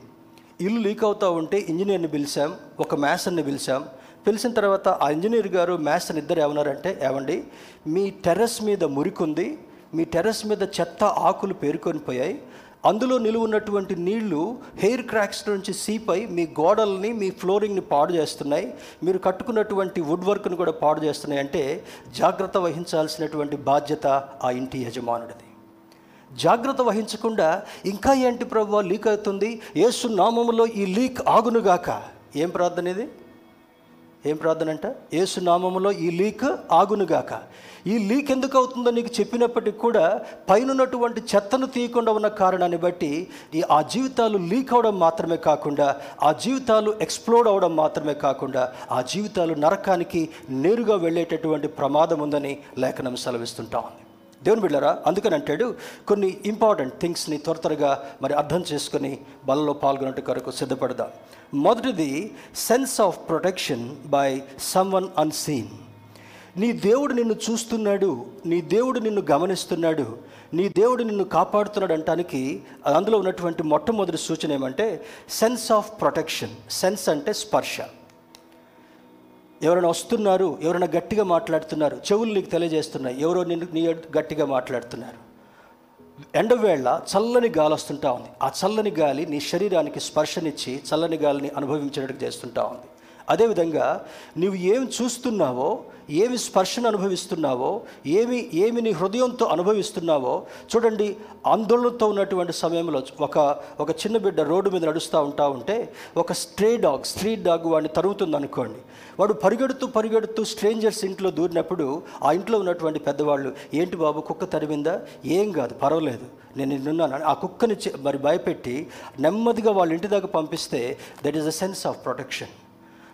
ఇల్లు లీక్ అవుతూ ఉంటే ఇంజనీర్ని పిలిచాం ఒక మ్యాసన్ని పిలిచాం. పిలిచిన తర్వాత ఆ ఇంజనీర్ గారు మ్యాసన్ ఇద్దరు ఏమన్నారంటే ఏమండి మీ టెర్రస్ మీద మురికుంది మీ టెర్రస్ మీద చెత్త ఆకులు పేరుకొని పోయాయి. అందులో నిలువున్నటువంటి నీళ్ళు హెయిర్ క్రాక్స్ నుంచి సీపై మీ గోడల్ని మీ ఫ్లోరింగ్ని పాడు చేస్తున్నాయి. మీరు కట్టుకున్నటువంటి వుడ్ వర్క్ని కూడా పాడు చేస్తున్నాయి. అంటే జాగ్రత్త వహించాల్సినటువంటి బాధ్యత ఆ ఇంటి యజమానుడిది. జాగ్రత్త వహించకుండా ఇంకా ఏంటి ప్రభు లీక్ అవుతుంది? యేసు నామములో ఈ లీక్ ఆగునుగాక. ఏం ప్రార్థన ఇది? ఏం ప్రార్థన అంట? యేసు నామములో ఈ లీక్ ఆగునుగాక. ఈ లీక్ ఎందుకు అవుతుందో నీకు చెప్పినప్పటికి కూడా పైనున్నటువంటి చెత్తను తీయకుండా ఉన్న కారణాన్ని బట్టి ఈ ఆ జీవితాలు లీక్ అవడం మాత్రమే కాకుండా ఆ జీవితాలు ఎక్స్ప్లోడ్ అవడం మాత్రమే కాకుండా ఆ జీవితాలు నరకానికి నేరుగా వెళ్ళేటటువంటి ప్రమాదం ఉందని లేఖనం సెలవిస్తుంటా ఉంది. దేవుని బిళ్ళరా అందుకని అంటాడు కొన్ని ఇంపార్టెంట్ థింగ్స్ని త్వర త్వరగా మరి అర్థం చేసుకొని బలలో పాల్గొనట్టు కొరకు సిద్ధపడదాం. మొదటిది sense of protection by someone unseen నీ దేవుడు నిన్ను చూస్తున్నాడు నీ దేవుడు నిన్ను గమనిస్తున్నాడు నీ దేవుడు నిన్ను కాపాడుతున్నాడు అంటానికి అందులో ఉన్నటువంటి మొట్టమొదటి సూచన ఏమంటే సెన్స్ ఆఫ్ ప్రొటెక్షన్ సెన్స్ అంటే స్పర్శ. ఎవరైనా వస్తున్నారు ఎవరైనా గట్టిగా మాట్లాడుతున్నారు చెవులు నీకు తెలియజేస్తున్నాయి ఎవరో నిన్ను నీ గట్టిగా మాట్లాడుతున్నారు. ఎండవేళ చల్లని గాలి వస్తుంటా ఉంది. ఆ చల్లని గాలి నీ శరీరానికి స్పర్శనిచ్చి చల్లని గాలిని అనుభవించేటట్టు చేస్తుంటా ఉంది. అదేవిధంగా నువ్వు ఏమి చూస్తున్నావో ఏమి స్పర్శను అనుభవిస్తున్నావో ఏమి ఏమి నీ హృదయంతో అనుభవిస్తున్నావో చూడండి ఆందోళనతో ఉన్నటువంటి సమయంలో ఒక ఒక చిన్న బిడ్డ రోడ్డు మీద నడుస్తూ ఉంటా ఉంటే ఒక స్ట్రే డాగ్ స్ట్రీట్ డాగ్ వాడిని తరుగుతుంది అనుకోండి. వాడు పరిగెడుతూ పరిగెడుతూ స్ట్రేంజర్స్ ఇంట్లో దూరినప్పుడు ఆ ఇంట్లో ఉన్నటువంటి పెద్దవాళ్ళు ఏంటి బాబు కుక్క తరిమిందా? ఏం కాదు పర్వాలేదు నేను నిన్నున్నాను ఆ కుక్కని మరి భయపెట్టి నెమ్మదిగా వాళ్ళ ఇంటి దాకా పంపిస్తే that is a sense of protection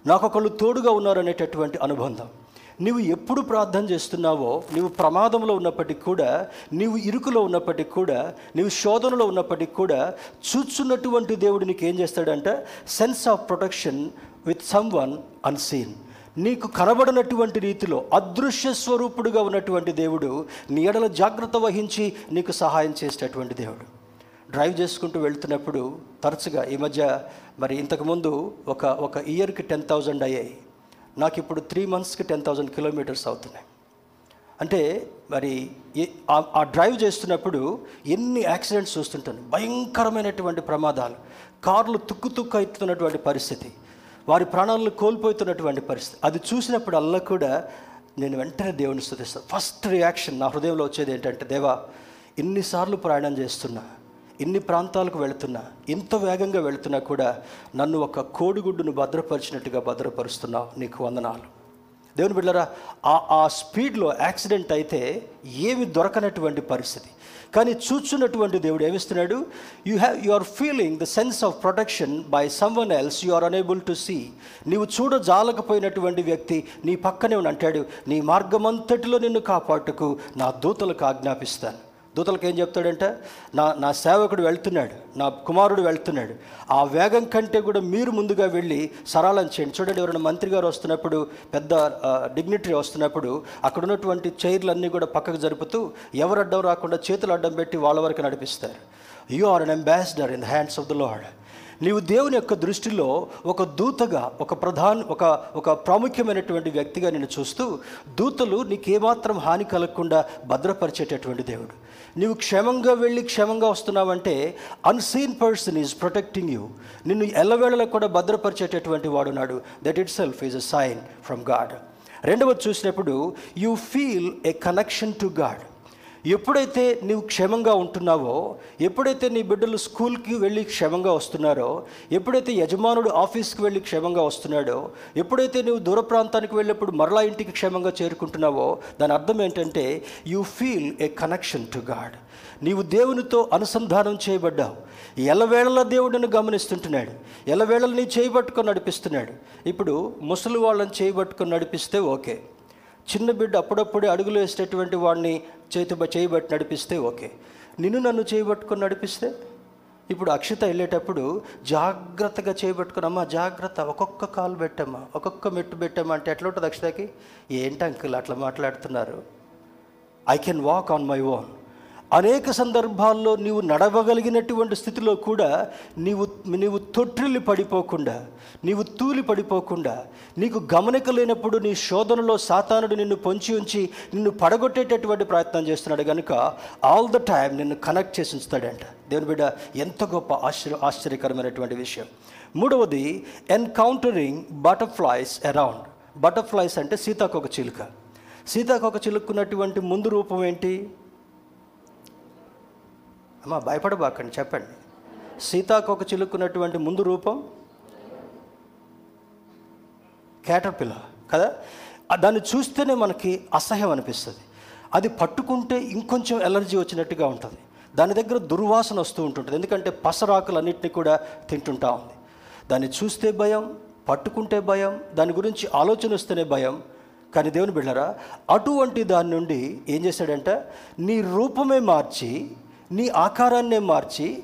నాకు ఒకళ్ళు తోడుగా ఉన్నారనేటటువంటి అనుబంధం. నీవు ఎప్పుడు ప్రార్థన చేస్తున్నావో నీవు ప్రమాదంలో ఉన్నప్పటికీ కూడా నీవు ఇరుకులో ఉన్నప్పటికీ కూడా నీవు శోధనలో ఉన్నప్పటికీ కూడా చూచున్నటువంటి దేవుడు నీకు ఏం చేస్తాడంటే sense of protection with someone unseen నీకు కనబడినటువంటి రీతిలో అదృశ్య స్వరూపుడుగా ఉన్నటువంటి దేవుడు నీ ఎడల జాగ్రత్త వహించి నీకు సహాయం చేసేటటువంటి దేవుడు. డ్రైవ్ చేసుకుంటూ వెళ్తున్నప్పుడు తరచుగా ఈ మధ్య మరి ఇంతకుముందు ఒక ఒక ఇయర్కి టెన్ థౌజండ్ అయ్యాయి. నాకు ఇప్పుడు త్రీ మంత్స్కి టెన్ థౌజండ్ కిలోమీటర్స్ అవుతున్నాయి. అంటే మరి ఆ- ఆ డ్రైవ్ చేస్తున్నప్పుడు ఎన్ని యాక్సిడెంట్స్ చూస్తుంటాను. భయంకరమైనటువంటి ప్రమాదాలు. కార్లు తుక్కు తుక్కు అవుతున్నటువంటి పరిస్థితి. వారి ప్రాణాలను కోల్పోతున్నటువంటి పరిస్థితి. అది చూసినప్పుడు అల్లా కూడా నేను వెంటనే దేవుని స్థుతిస్తాను ఫస్ట్ రియాక్షన్ నా హృదయంలో వచ్చేది ఏంటంటే దేవా ఇన్నిసార్లు ప్రయాణం చేస్తున్నా. ఇన్ని ప్రాంతాలకు వెళుతున్నా ఇంత వేగంగా వెళుతున్నా కూడా నన్ను ఒక కోడిగుడ్డును భద్రపరిచినట్టుగా భద్రపరుస్తున్నావు. నీకు వందనాలు. దేవుని బిడ్డరా ఆ ఆ స్పీడ్లో యాక్సిడెంట్ అయితే ఏమి దొరకనటువంటి పరిస్థితి. కానీ చూచున్నటువంటి దేవుడు ఏమిస్తున్నాడు you have you are feeling the sense of protection by someone else you are unable to see నీవు చూడజాలకపోయినటువంటి వ్యక్తి నీ పక్కనే ఉన్న అంటాడు నీ మార్గమంతటిలో నిన్ను కాపాటుకు నా దూతలకు ఆజ్ఞాపిస్తాను. దూతలకు ఏం చెప్తాడంటే? నా నా సేవకుడు వెళ్తున్నాడు నా కుమారుడు వెళ్తున్నాడు. ఆ వేగం కంటే కూడా మీరు ముందుగా వెళ్ళి సరళం చేయండి. చూడండి ఎవరైనా మంత్రి గారు వస్తున్నప్పుడు పెద్ద డిగ్నిటరీ వస్తున్నప్పుడు అక్కడ ఉన్నటువంటి చైర్లన్నీ కూడా పక్కకు జరుపుతూ ఎవరు అడ్డం రాకుండా చేతులు అడ్డం పెట్టి వాళ్ళ వరకు నడిపిస్తారు. You are an ambassador in the hands of the Lord నీవు దేవుని యొక్క దృష్టిలో ఒక దూతగా ఒక ప్రధాన ఒక ఒక ప్రాముఖ్యమైనటువంటి వ్యక్తిగా నేను చూస్తూ దూతలు నీకేమాత్రం హాని కలగకుండా భద్రపరిచేటటువంటి దేవుడు. నీవు క్షేమంగా వెళ్ళి క్షేమంగా వస్తున్నావంటే unseen person is protecting you నిన్ను ఎల్లవేళలో కూడా భద్రపరిచేటటువంటి వాడున్నాడు that itself is a sign from God రెండవది చూసినప్పుడు you feel a connection to God ఎప్పుడైతే నీవు క్షేమంగా ఉంటున్నావో ఎప్పుడైతే నీ బిడ్డలు స్కూల్కి వెళ్ళి క్షేమంగా వస్తున్నారో ఎప్పుడైతే యజమానుడు ఆఫీస్కి వెళ్ళి క్షేమంగా వస్తున్నాడో ఎప్పుడైతే నువ్వు దూర ప్రాంతానికి వెళ్ళినప్పుడు మరలా ఇంటికి క్షేమంగా చేరుకుంటున్నావో దాని అర్థం ఏంటంటే you feel a connection to God నీవు దేవునితో అనుసంధానం చేయబడ్డావు. ఎల్లవేళలా దేవుడిని గమనిస్తుంటున్నాడు. ఎలవేళలని నీ చేయబట్టుకొని నడిపిస్తున్నాడు. ఇప్పుడు ముసలి వాళ్ళని చేయబట్టుకొని నడిపిస్తే ఓకే. చిన్న బిడ్డ అప్పుడప్పుడే అడుగులు వేసేటటువంటి వాడిని చేతి చేయబట్టి నడిపిస్తే ఓకే. నిన్ను నన్ను చేయబట్టుకొని నడిపిస్తే? ఇప్పుడు అక్షిత వెళ్ళేటప్పుడు జాగ్రత్తగా చేయబట్టుకుని అమ్మా జాగ్రత్త ఒక్కొక్క కాలు పెట్టమ్మా ఒక్కొక్క మెట్టు పెట్టమ్మా అంటే ఎట్లా ఉంటుంది అక్షితకి? ఏంటి అంకుల్ అట్లా మాట్లాడుతున్నారు? I can walk on my own అనేక సందర్భాల్లో నీవు నడవగలిగినటువంటి స్థితిలో కూడా నీవు నీవు తొట్టిల్లి పడిపోకుండా నీవు తూలి పడిపోకుండా నీకు గమనిక లేనప్పుడు నీ శోధనలో సాతానుడు నిన్ను పొంచి ఉంచి నిన్ను పడగొట్టేటటువంటి ప్రయత్నం చేస్తున్నాడు కనుక ఆల్ ద టైం నిన్ను కనెక్ట్ చేసి ఉంచుతాడంట. దేవుని బిడ్డ ఎంత గొప్ప ఆశ్చర్య ఆశ్చర్యకరమైనటువంటి విషయం. మూడవది ఎన్కౌంటరింగ్ బటర్ఫ్లైస్ అరౌండ్. బటర్ఫ్లైస్ అంటే సీతాకొక చిలుక. సీతాకొక చిలుక్కున్నటువంటి ముందు రూపం ఏంటి? అమ్మ భయపడబాకండి చెప్పండి. సీతాకొక చిలుక్కున్నటువంటి ముందు రూపం కేటర్పిల్ల కదా? దాన్ని చూస్తేనే మనకి అసహ్యం అనిపిస్తుంది. అది పట్టుకుంటే ఇంకొంచెం ఎలర్జీ వచ్చినట్టుగా ఉంటుంది. దాని దగ్గర దుర్వాసన వస్తూ ఉంటుంటుంది. ఎందుకంటే పసరాకులన్నింటినీ కూడా తింటుంటా ఉంది. దాన్ని చూస్తే భయం పట్టుకుంటే భయం దాని గురించి ఆలోచన వస్తేనే భయం. కానీ దేవుని బిళ్ళరా అటువంటి దాని నుండి ఏం చేశాడంటే? నీ రూపమే మార్చి నీ ఆకారాన్నే మార్చి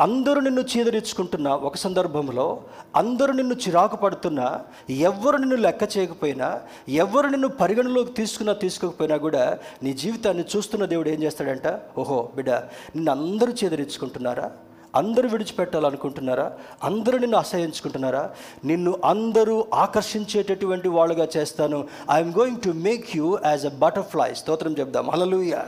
అందరూ నిన్ను చీదరించుకుంటున్న ఒక సందర్భంలో అందరూ నిన్ను చిరాకు పడుతున్నా ఎవరు నిన్ను లెక్క చేయకపోయినా ఎవరు నిన్ను పరిగణలోకి తీసుకున్నా తీసుకోకపోయినా కూడా నీ జీవితాన్ని చూస్తున్న దేవుడు ఏం చేస్తాడంట? ఓహో బిడ్డ నిన్ను అందరూ చీదరించుకుంటున్నారా? అందరూ విడిచిపెట్టాలనుకుంటున్నారా? అందరూ నిన్ను అసహించుకుంటున్నారా? నిన్ను అందరూ ఆకర్షించేటటువంటి వాళ్ళుగా చేస్తాను. I'm going to make you as a butterfly స్తోత్రం చెప్దాం. అలలుయ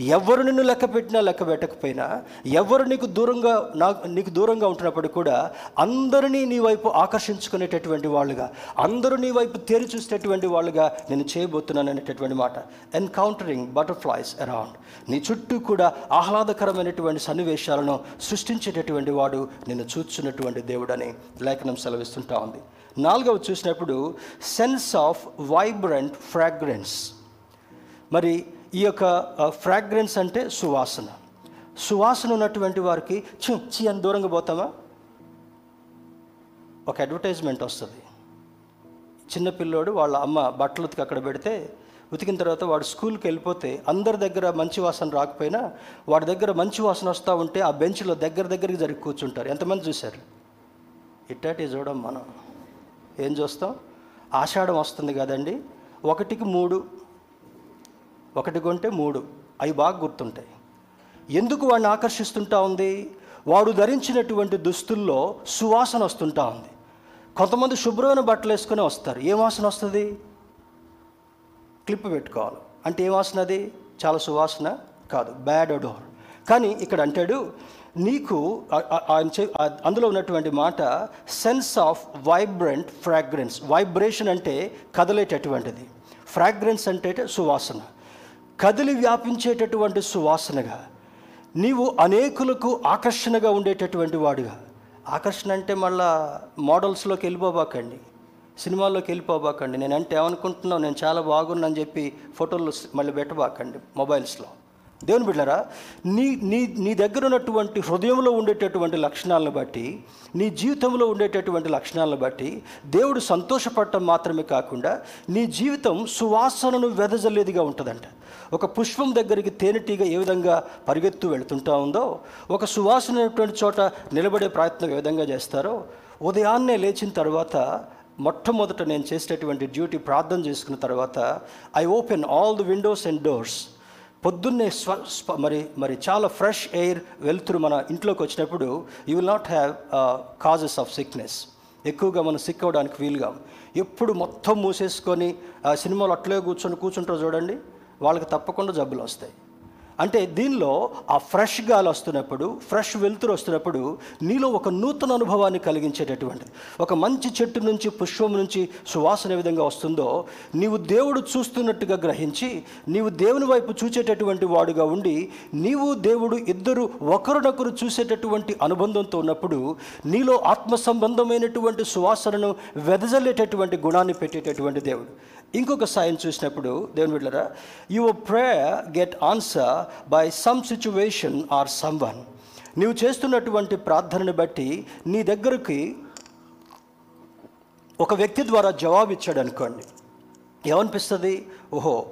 ఎవరు నిన్ను లెక్క పెట్టినా లెక్క పెట్టకపోయినా ఎవరు నీకు దూరంగా నాకు నీకు దూరంగా ఉంటున్నప్పుడు కూడా అందరినీ నీ వైపు ఆకర్షించుకునేటటువంటి వాళ్ళుగా అందరూ నీ వైపు తేరి చూసేటటువంటి వాళ్ళుగా నేను చేయబోతున్నాను అనేటటువంటి మాట. ఎన్కౌంటరింగ్ బటర్ఫ్లైస్ అరౌండ్ నీ చుట్టూ కూడా ఆహ్లాదకరమైనటువంటి సన్నివేశాలను సృష్టించేటటువంటి వాడు నేను చూచున్నటువంటి దేవుడని లేఖనం సెలవిస్తుంటా ఉంది. నాలుగవ చూసినప్పుడు సెన్స్ ఆఫ్ వైబ్రెంట్ ఫ్రాగ్రెన్స్ మరి ఈ యొక్క ఫ్రాగ్రెన్స్ అంటే సువాసన. సువాసన ఉన్నటువంటి వారికి చి చి అని దూరంగా పోతామా? ఒక అడ్వర్టైజ్మెంట్ వస్తుంది. చిన్నపిల్లోడు వాళ్ళ అమ్మ బట్టలు ఉతికి అక్కడ పెడితే ఉతికిన తర్వాత వాడు స్కూల్కి వెళ్ళిపోతే అందరి దగ్గర మంచి వాసన రాకపోయినా వాడి దగ్గర మంచి వాసన వస్తూ ఉంటే ఆ బెంచ్లో దగ్గర దగ్గరికి జరిగి కూర్చుంటారు. ఎంతమంది చూశారు? ఇట్టాటి చూడడం మనం. ఏం చూస్తాం? ఆషాఢం వస్తుంది కదండి. ఒకటికి మూడు ఒకటి కొంటే మూడు. అవి బాగా గుర్తుంటాయి. ఎందుకు వాడిని ఆకర్షిస్తుంటా ఉంది? వాడు ధరించినటువంటి దుస్తుల్లో సువాసన వస్తుంటా ఉంది. కొంతమంది శుభ్రమైన బట్టలు వేసుకుని వస్తారు. ఏ వాసన వస్తుంది? క్లిప్ పెట్టుకోవాలి. అంటే ఏ వాసన అది? చాలా సువాసన కాదు. బ్యాడ్ అడోర్ కానీ ఇక్కడ అంటాడు నీకు ఆయన అందులో ఉన్నటువంటి మాట sense of vibrant fragrance vibration అంటే కదలేటటువంటిది. ఫ్రాగ్రెన్స్ అంటే సువాసన. కదిలి వ్యాపించేటటువంటి సువాసనగా నీవు అనేకులకు ఆకర్షణగా ఉండేటటువంటి వాడుగా. ఆకర్షణ అంటే మళ్ళా మోడల్స్లోకి వెళ్ళిపోబాకండి సినిమాల్లోకి వెళ్ళిపోబాకండి. నేను అంటే ఏమనుకుంటున్నావు? నేను చాలా బాగున్నాను చెప్పి ఫోటోలు మళ్ళీ పెట్టబాకండి మొబైల్స్లో. దేవుని బిడ్డరా నీ నీ నీ దగ్గర ఉన్నటువంటి హృదయంలో ఉండేటటువంటి లక్షణాలను బట్టి నీ జీవితంలో ఉండేటటువంటి లక్షణాలను బట్టి దేవుడు సంతోషపడటం మాత్రమే కాకుండా నీ జీవితం సువాసనను వెదజల్లేదిగా ఉంటుందంట. ఒక పుష్పం దగ్గరికి తేనెటీగ ఏ విధంగా పరిగెత్తు వెళుతుంటా ఉందో ఒక సువాసన చోట నిలబడే ప్రయత్నం ఏ విధంగా చేస్తారో ఉదయాన్నే లేచిన తర్వాత మొట్టమొదట నేను చేసేటటువంటి డ్యూటీ ప్రార్థన చేసుకున్న తర్వాత I open all the windows and doors పొద్దున్నే స్వ స్ప- మరి మరి చాలా ఫ్రెష్ ఎయిర్ వెళ్తురు మన ఇంట్లోకి వచ్చినప్పుడు you will not have causes of sickness ఎక్కువగా మనం సిక్ అవ్వడానికి వీలుగా ఎప్పుడు మొత్తం మూసేసుకొని ఆ సినిమాలు అట్లే కూర్చొని కూర్చుంటారు చూడండి వాళ్ళకి తప్పకుండా జబ్బులు వస్తాయి. అంటే దీనిలో ఆ ఫ్రెష్ గాలి వస్తున్నప్పుడు ఫ్రెష్ వెలుతురు వస్తున్నప్పుడు నీలో ఒక నూతన అనుభవాన్ని కలిగించేటటువంటిది. ఒక మంచి చెట్టు నుంచి పుష్పం నుంచి సువాసన ఏ విధంగా వస్తుందో నీవు దేవుడు చూస్తున్నట్టుగా గ్రహించి నీవు దేవుని వైపు చూచేటటువంటి వాడుగా ఉండి నీవు దేవుడు ఇద్దరు ఒకరినొకరు చూసేటటువంటి అనుబంధంతో ఉన్నప్పుడు నీలో ఆత్మ సంబంధమైనటువంటి సువాసనను వెదజల్లేటటువంటి గుణాన్ని పెట్టేటటువంటి దేవుడు. ఇంకొక సాయం చూసినప్పుడు దేవుని బిడ్డరా your prayer get answer by some situation or someone నీవు చేస్తున్నటువంటి ప్రార్థనను బట్టి నీ దగ్గరికి ఒక వ్యక్తి ద్వారా జవాబు ఇచ్చాడు అనుకోండి. ఏమనిపిస్తుంది? ఓహో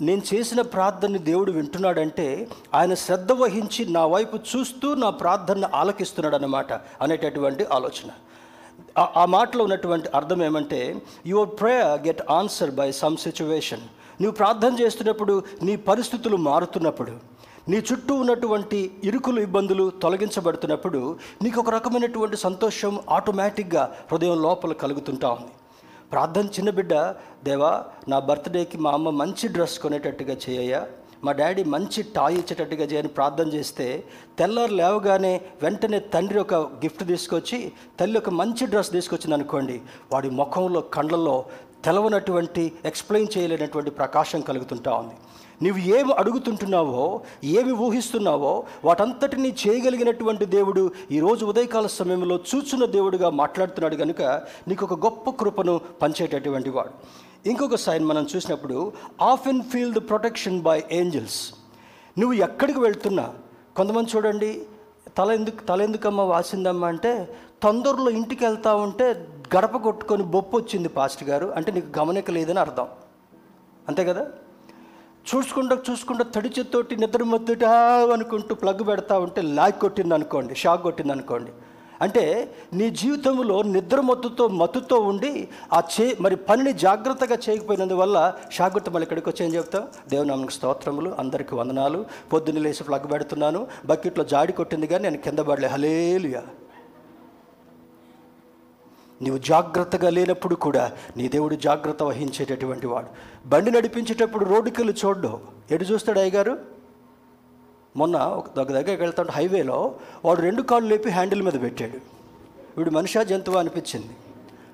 నేను చేసిన ప్రార్థనని దేవుడు వింటున్నాడంటే ఆయన శ్రద్ధ వహించి నా వైపు చూస్తూ నా ప్రార్థనను ఆలకిస్తున్నాడు అన్నమాట అనేటటువంటి ఆలోచన. ఆ- ఆ మాటలో ఉన్నటువంటి అర్థం ఏమంటే your prayer get answer by some situation నువ్వు ప్రార్థన చేస్తున్నప్పుడు నీ పరిస్థితులు మారుతున్నప్పుడు నీ చుట్టూ ఉన్నటువంటి ఇరుకులు ఇబ్బందులు తొలగించబడుతున్నప్పుడు నీకు ఒక రకమైనటువంటి సంతోషం ఆటోమేటిక్గా హృదయం లోపల కలుగుతుంటా ఉంది. ప్రార్థన చిన్న బిడ్డ దేవా నా బర్త్డేకి మా అమ్మ మంచి డ్రెస్ కొనేటట్టుగా చేయయ్యా. మా డాడీ మంచి టాయ్ ఇచ్చేటట్టుగా చేయని ప్రార్థన చేస్తే తెల్లారు లేవగానే వెంటనే తండ్రి ఒక గిఫ్ట్ తీసుకొచ్చి తల్లి ఒక మంచి డ్రెస్ తీసుకొచ్చింది అనుకోండి వాడి ముఖంలో కండ్లలో తెలవనటువంటి ఎక్స్ప్లెయిన్ చేయలేనటువంటి ప్రకాశం కలుగుతుంటా ఉంది. నువ్వు ఏమి అడుగుతుంటున్నావో ఏమి ఊహిస్తున్నావో వాటంతటినీ చేయగలిగినటువంటి దేవుడు ఈరోజు ఉదయకాల సమయంలో చూచున్న దేవుడుగా మాట్లాడుతున్నాడు కనుక నీకు ఒక గొప్ప కృపను పంచేటటువంటి వాడు. ఇంకొక సైన్ మనం చూసినప్పుడు of and feel the protection by angels నువ్వు ఎక్కడికి వెళ్తున్నా కొంతమంది చూడండి తల ఎందుకు తల ఎందుకమ్మా వాసిందమ్మా అంటే తొందరలో ఇంటికి వెళ్తా ఉంటే గడప కొట్టుకొని బొప్పు వచ్చింది పాస్ట్ గారు. అంటే నీకు గమనిక లేదని అర్థం. అంతే కదా? చూసుకుంటూ చూసుకుంటూ తడి చేత్తోటి నిద్ర మొద్దుటా అనుకుంటూ ప్లగ్ పెడతా ఉంటే లాగ్ కొట్టింది అనుకోండి షాక్ కొట్టింది అనుకోండి అంటే నీ జీవితంలో నిద్ర మత్తుతో మత్తుతో ఉండి ఆ చే మరి పనిని జాగ్రత్తగా చేయకపోయినందువల్ల షాక్ మళ్ళీ ఇక్కడికి వచ్చి ఏం చెప్తాం దేవునామనికి స్తోత్రములు అందరికీ వందనాలు. పొద్దున్న లేచి ప్లగ్ పెడుతున్నాను. బకెట్లో జాడి కొట్టింది కానీ నేను కింద పడలే. హలేలుయా నీవు జాగ్రత్తగా లేనప్పుడు కూడా నీ దేవుడు జాగ్రత్త వహించేటటువంటి వాడు. బండి నడిపించేటప్పుడు రోడ్డుకెళ్ళి చూడ్డు ఎటు చూస్తాడు అయ్యగారు? మొన్న ఒక దగ్గర దగ్గరికి వెళ్తాడు హైవేలో వాడు రెండు కాళ్ళు లేపి హ్యాండిల్ మీద పెట్టాడు. వీడు మనిషా జంతువు అనిపించింది.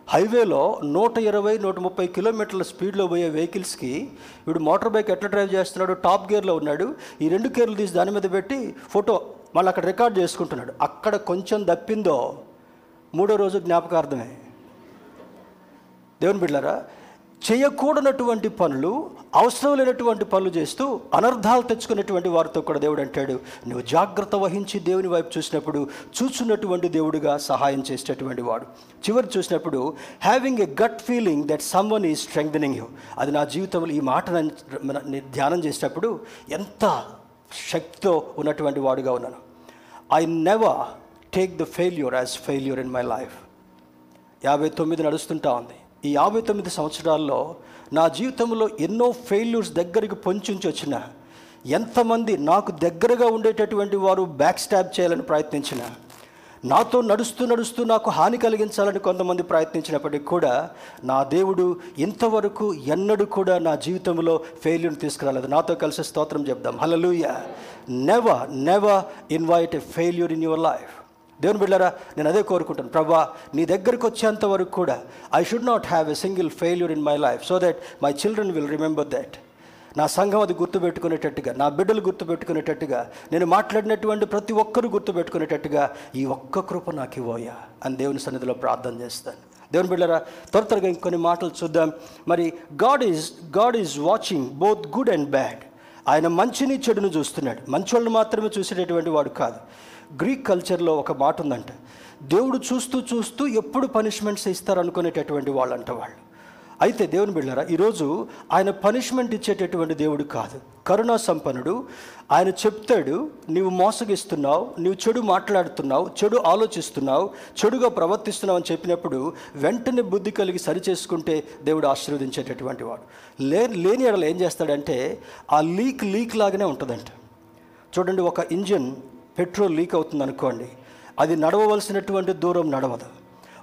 హైవేలో నూట ఇరవై నూట ముప్పై కిలోమీటర్ల స్పీడ్లో పోయే వెహికల్స్కి వీడు మోటార్ బైక్ ఎట్లా డ్రైవ్ చేస్తున్నాడు? టాప్ గేర్లో ఉన్నాడు. ఈ రెండు గేర్లు తీసి దాని మీద పెట్టి ఫోటో మళ్ళీ అక్కడ రికార్డ్ చేసుకుంటున్నాడు. అక్కడ కొంచెం దప్పిందో మూడో రోజు జ్ఞాపకార్థమే. దేవుని బిడ్డారా చేయకూడనటువంటి పనులు అవసరం లేనటువంటి పనులు చేస్తూ అనర్థాలు తెచ్చుకున్నటువంటి వారితో కూడా దేవుడు అంటాడు నువ్వు జాగ్రత్త వహించి దేవుని వైపు చూసినప్పుడు చూచున్నటువంటి దేవుడిగా సహాయం చేసేటటువంటి వాడు. చివరి చూసినప్పుడు having a gut feeling that someone is strengthening you అది నా జీవితంలో ఈ మాట ధ్యానం చేసేటప్పుడు ఎంత శక్తితో ఉన్నటువంటి వాడుగా ఉన్నాను. I never take the failure as failure in my life యాభై తొమ్మిది నడుస్తుంటా ఉంది. ఈ యాభై తొమ్మిది సంవత్సరాల్లో నా జీవితంలో ఎన్నో ఫెయిల్యూర్స్ దగ్గరికి పొంచుంచి వచ్చిన ఎంతమంది నాకు దగ్గరగా ఉండేటటువంటి వారు బ్యాక్ స్టాప్ చేయాలని ప్రయత్నించిన నాతో నడుస్తూ నడుస్తూ నాకు హాని కలిగించాలని కొంతమంది ప్రయత్నించినప్పటికీ కూడా నా దేవుడు ఇంతవరకు ఎన్నడూ కూడా నా జీవితంలో ఫెయిల్యూర్ని తీసుకురాలేదు. నాతో కలిసి స్తోత్రం చెప్దాం. Hallelujah never never invite a failure in your life దేవుని బిళ్ళరా నేను అదే కోరుకుంటాను. ప్రభా నీ దగ్గరికి వచ్చేంత వరకు కూడా I should not have a single failure in my life so that my children will remember that నా సంఘం అది గుర్తుపెట్టుకునేటట్టుగా నా బిడ్డలు గుర్తుపెట్టుకునేటట్టుగా నేను మాట్లాడినటువంటి ప్రతి ఒక్కరు గుర్తుపెట్టుకునేటట్టుగా ఈ ఒక్క కృప నాకు ఇవ్వయా అని దేవుని సన్నిధిలో ప్రార్థన చేస్తాను. దేవుని బిళ్ళరా త్వర త్వరగా ఇంకొన్ని మాటలు చూద్దాం. మరి God is God is watching both good and bad ఆయన మంచిని చెడును చూస్తున్నాడు. మంచోళ్ళు మాత్రమే చూసేటటువంటి వాడు కాదు. గ్రీక్ కల్చర్లో ఒక మాట ఉందంట. దేవుడు చూస్తూ చూస్తూ ఎప్పుడు పనిష్మెంట్స్ ఇస్తారు అనుకునేటటువంటి వాళ్ళంట వాళ్ళు. అయితే దేవుని బిళ్ళారా ఈరోజు ఆయన పనిష్మెంట్ ఇచ్చేటటువంటి దేవుడు కాదు. కరుణా సంపన్నుడు ఆయన చెప్తాడు నీవు మోసగిస్తున్నావు నీవు చెడు మాట్లాడుతున్నావు చెడు ఆలోచిస్తున్నావు చెడుగా ప్రవర్తిస్తున్నావు అని చెప్పినప్పుడు వెంటనే బుద్ధి కలిగి సరి చేసుకుంటే దేవుడు ఆశీర్వదించేటటువంటి వాడు. లే లేని ఎడలు ఏం చేస్తాడంటే ఆ లీక్ లీక్ లాగానే ఉంటుందంట. చూడండి ఒక ఇంజిన్ పెట్రోల్ లీక్ అవుతుంది అనుకోండి అది నడవవలసినటువంటి దూరం నడవదు.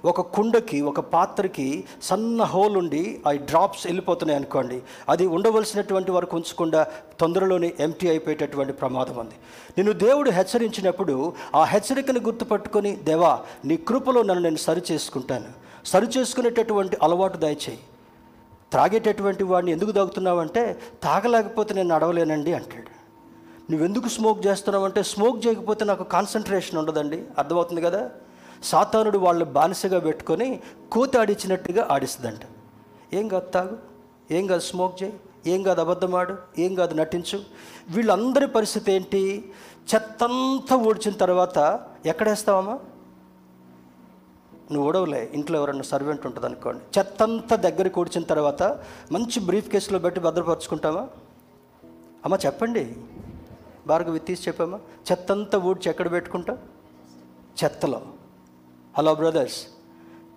ఒక కుండకి ఒక పాత్రకి సన్న హోల్ ఉండి ఆ డ్రాప్స్ వెళ్ళిపోతున్నాయి అనుకోండి. అది ఉండవలసినటువంటి వరకు ఉంచకుండా తొందరలోనే ఎంటీ అయిపోయేటటువంటి ప్రమాదం ఉంది. నేను దేవుడు హెచ్చరించినప్పుడు ఆ హెచ్చరికను గుర్తుపట్టుకొని దేవా నీ కృపలో నన్ను నేను సరి చేసుకుంటాను. సరి చేసుకునేటటువంటి అలవాటు దయచేయి. త్రాగేటటువంటి వాడిని ఎందుకు తాగుతున్నావంటే తాగలేకపోతే నేను నడవలేనండి అంటాడు. నువ్వెందుకు స్మోక్ చేస్తున్నావు అంటే స్మోక్ చేయకపోతే నాకు కాన్సన్ట్రేషన్ ఉండదండి. అర్థమవుతుంది కదా? సాతానుడు వాళ్ళు బానిసగా పెట్టుకొని కూత ఆడిచ్చినట్టుగా ఆడిస్తుందంట. ఏం కాదు తాగు ఏం కాదు స్మోక్ చేయి ఏం కాదు అబద్ధమాడు ఏం కాదు నటించు. వీళ్ళందరి పరిస్థితి ఏంటి? చెత్తంతా ఊడ్చిన తర్వాత ఎక్కడేస్తావమ్మా? నువ్వు ఓడవలే ఇంట్లో ఎవరన్నా సర్వెంట్ ఉంటుంది అనుకోండి. చెత్తంతా దగ్గర కూర్చిన తర్వాత మంచి బ్రీఫ్ కేసులో పెట్టి భద్రపరుచుకుంటామా అమ్మ చెప్పండి. భార్గవి తీసి చెప్పామా చెత్తంతా ఊడ్చి ఎక్కడ పెట్టుకుంటా చెత్తలో. హలో బ్రదర్స్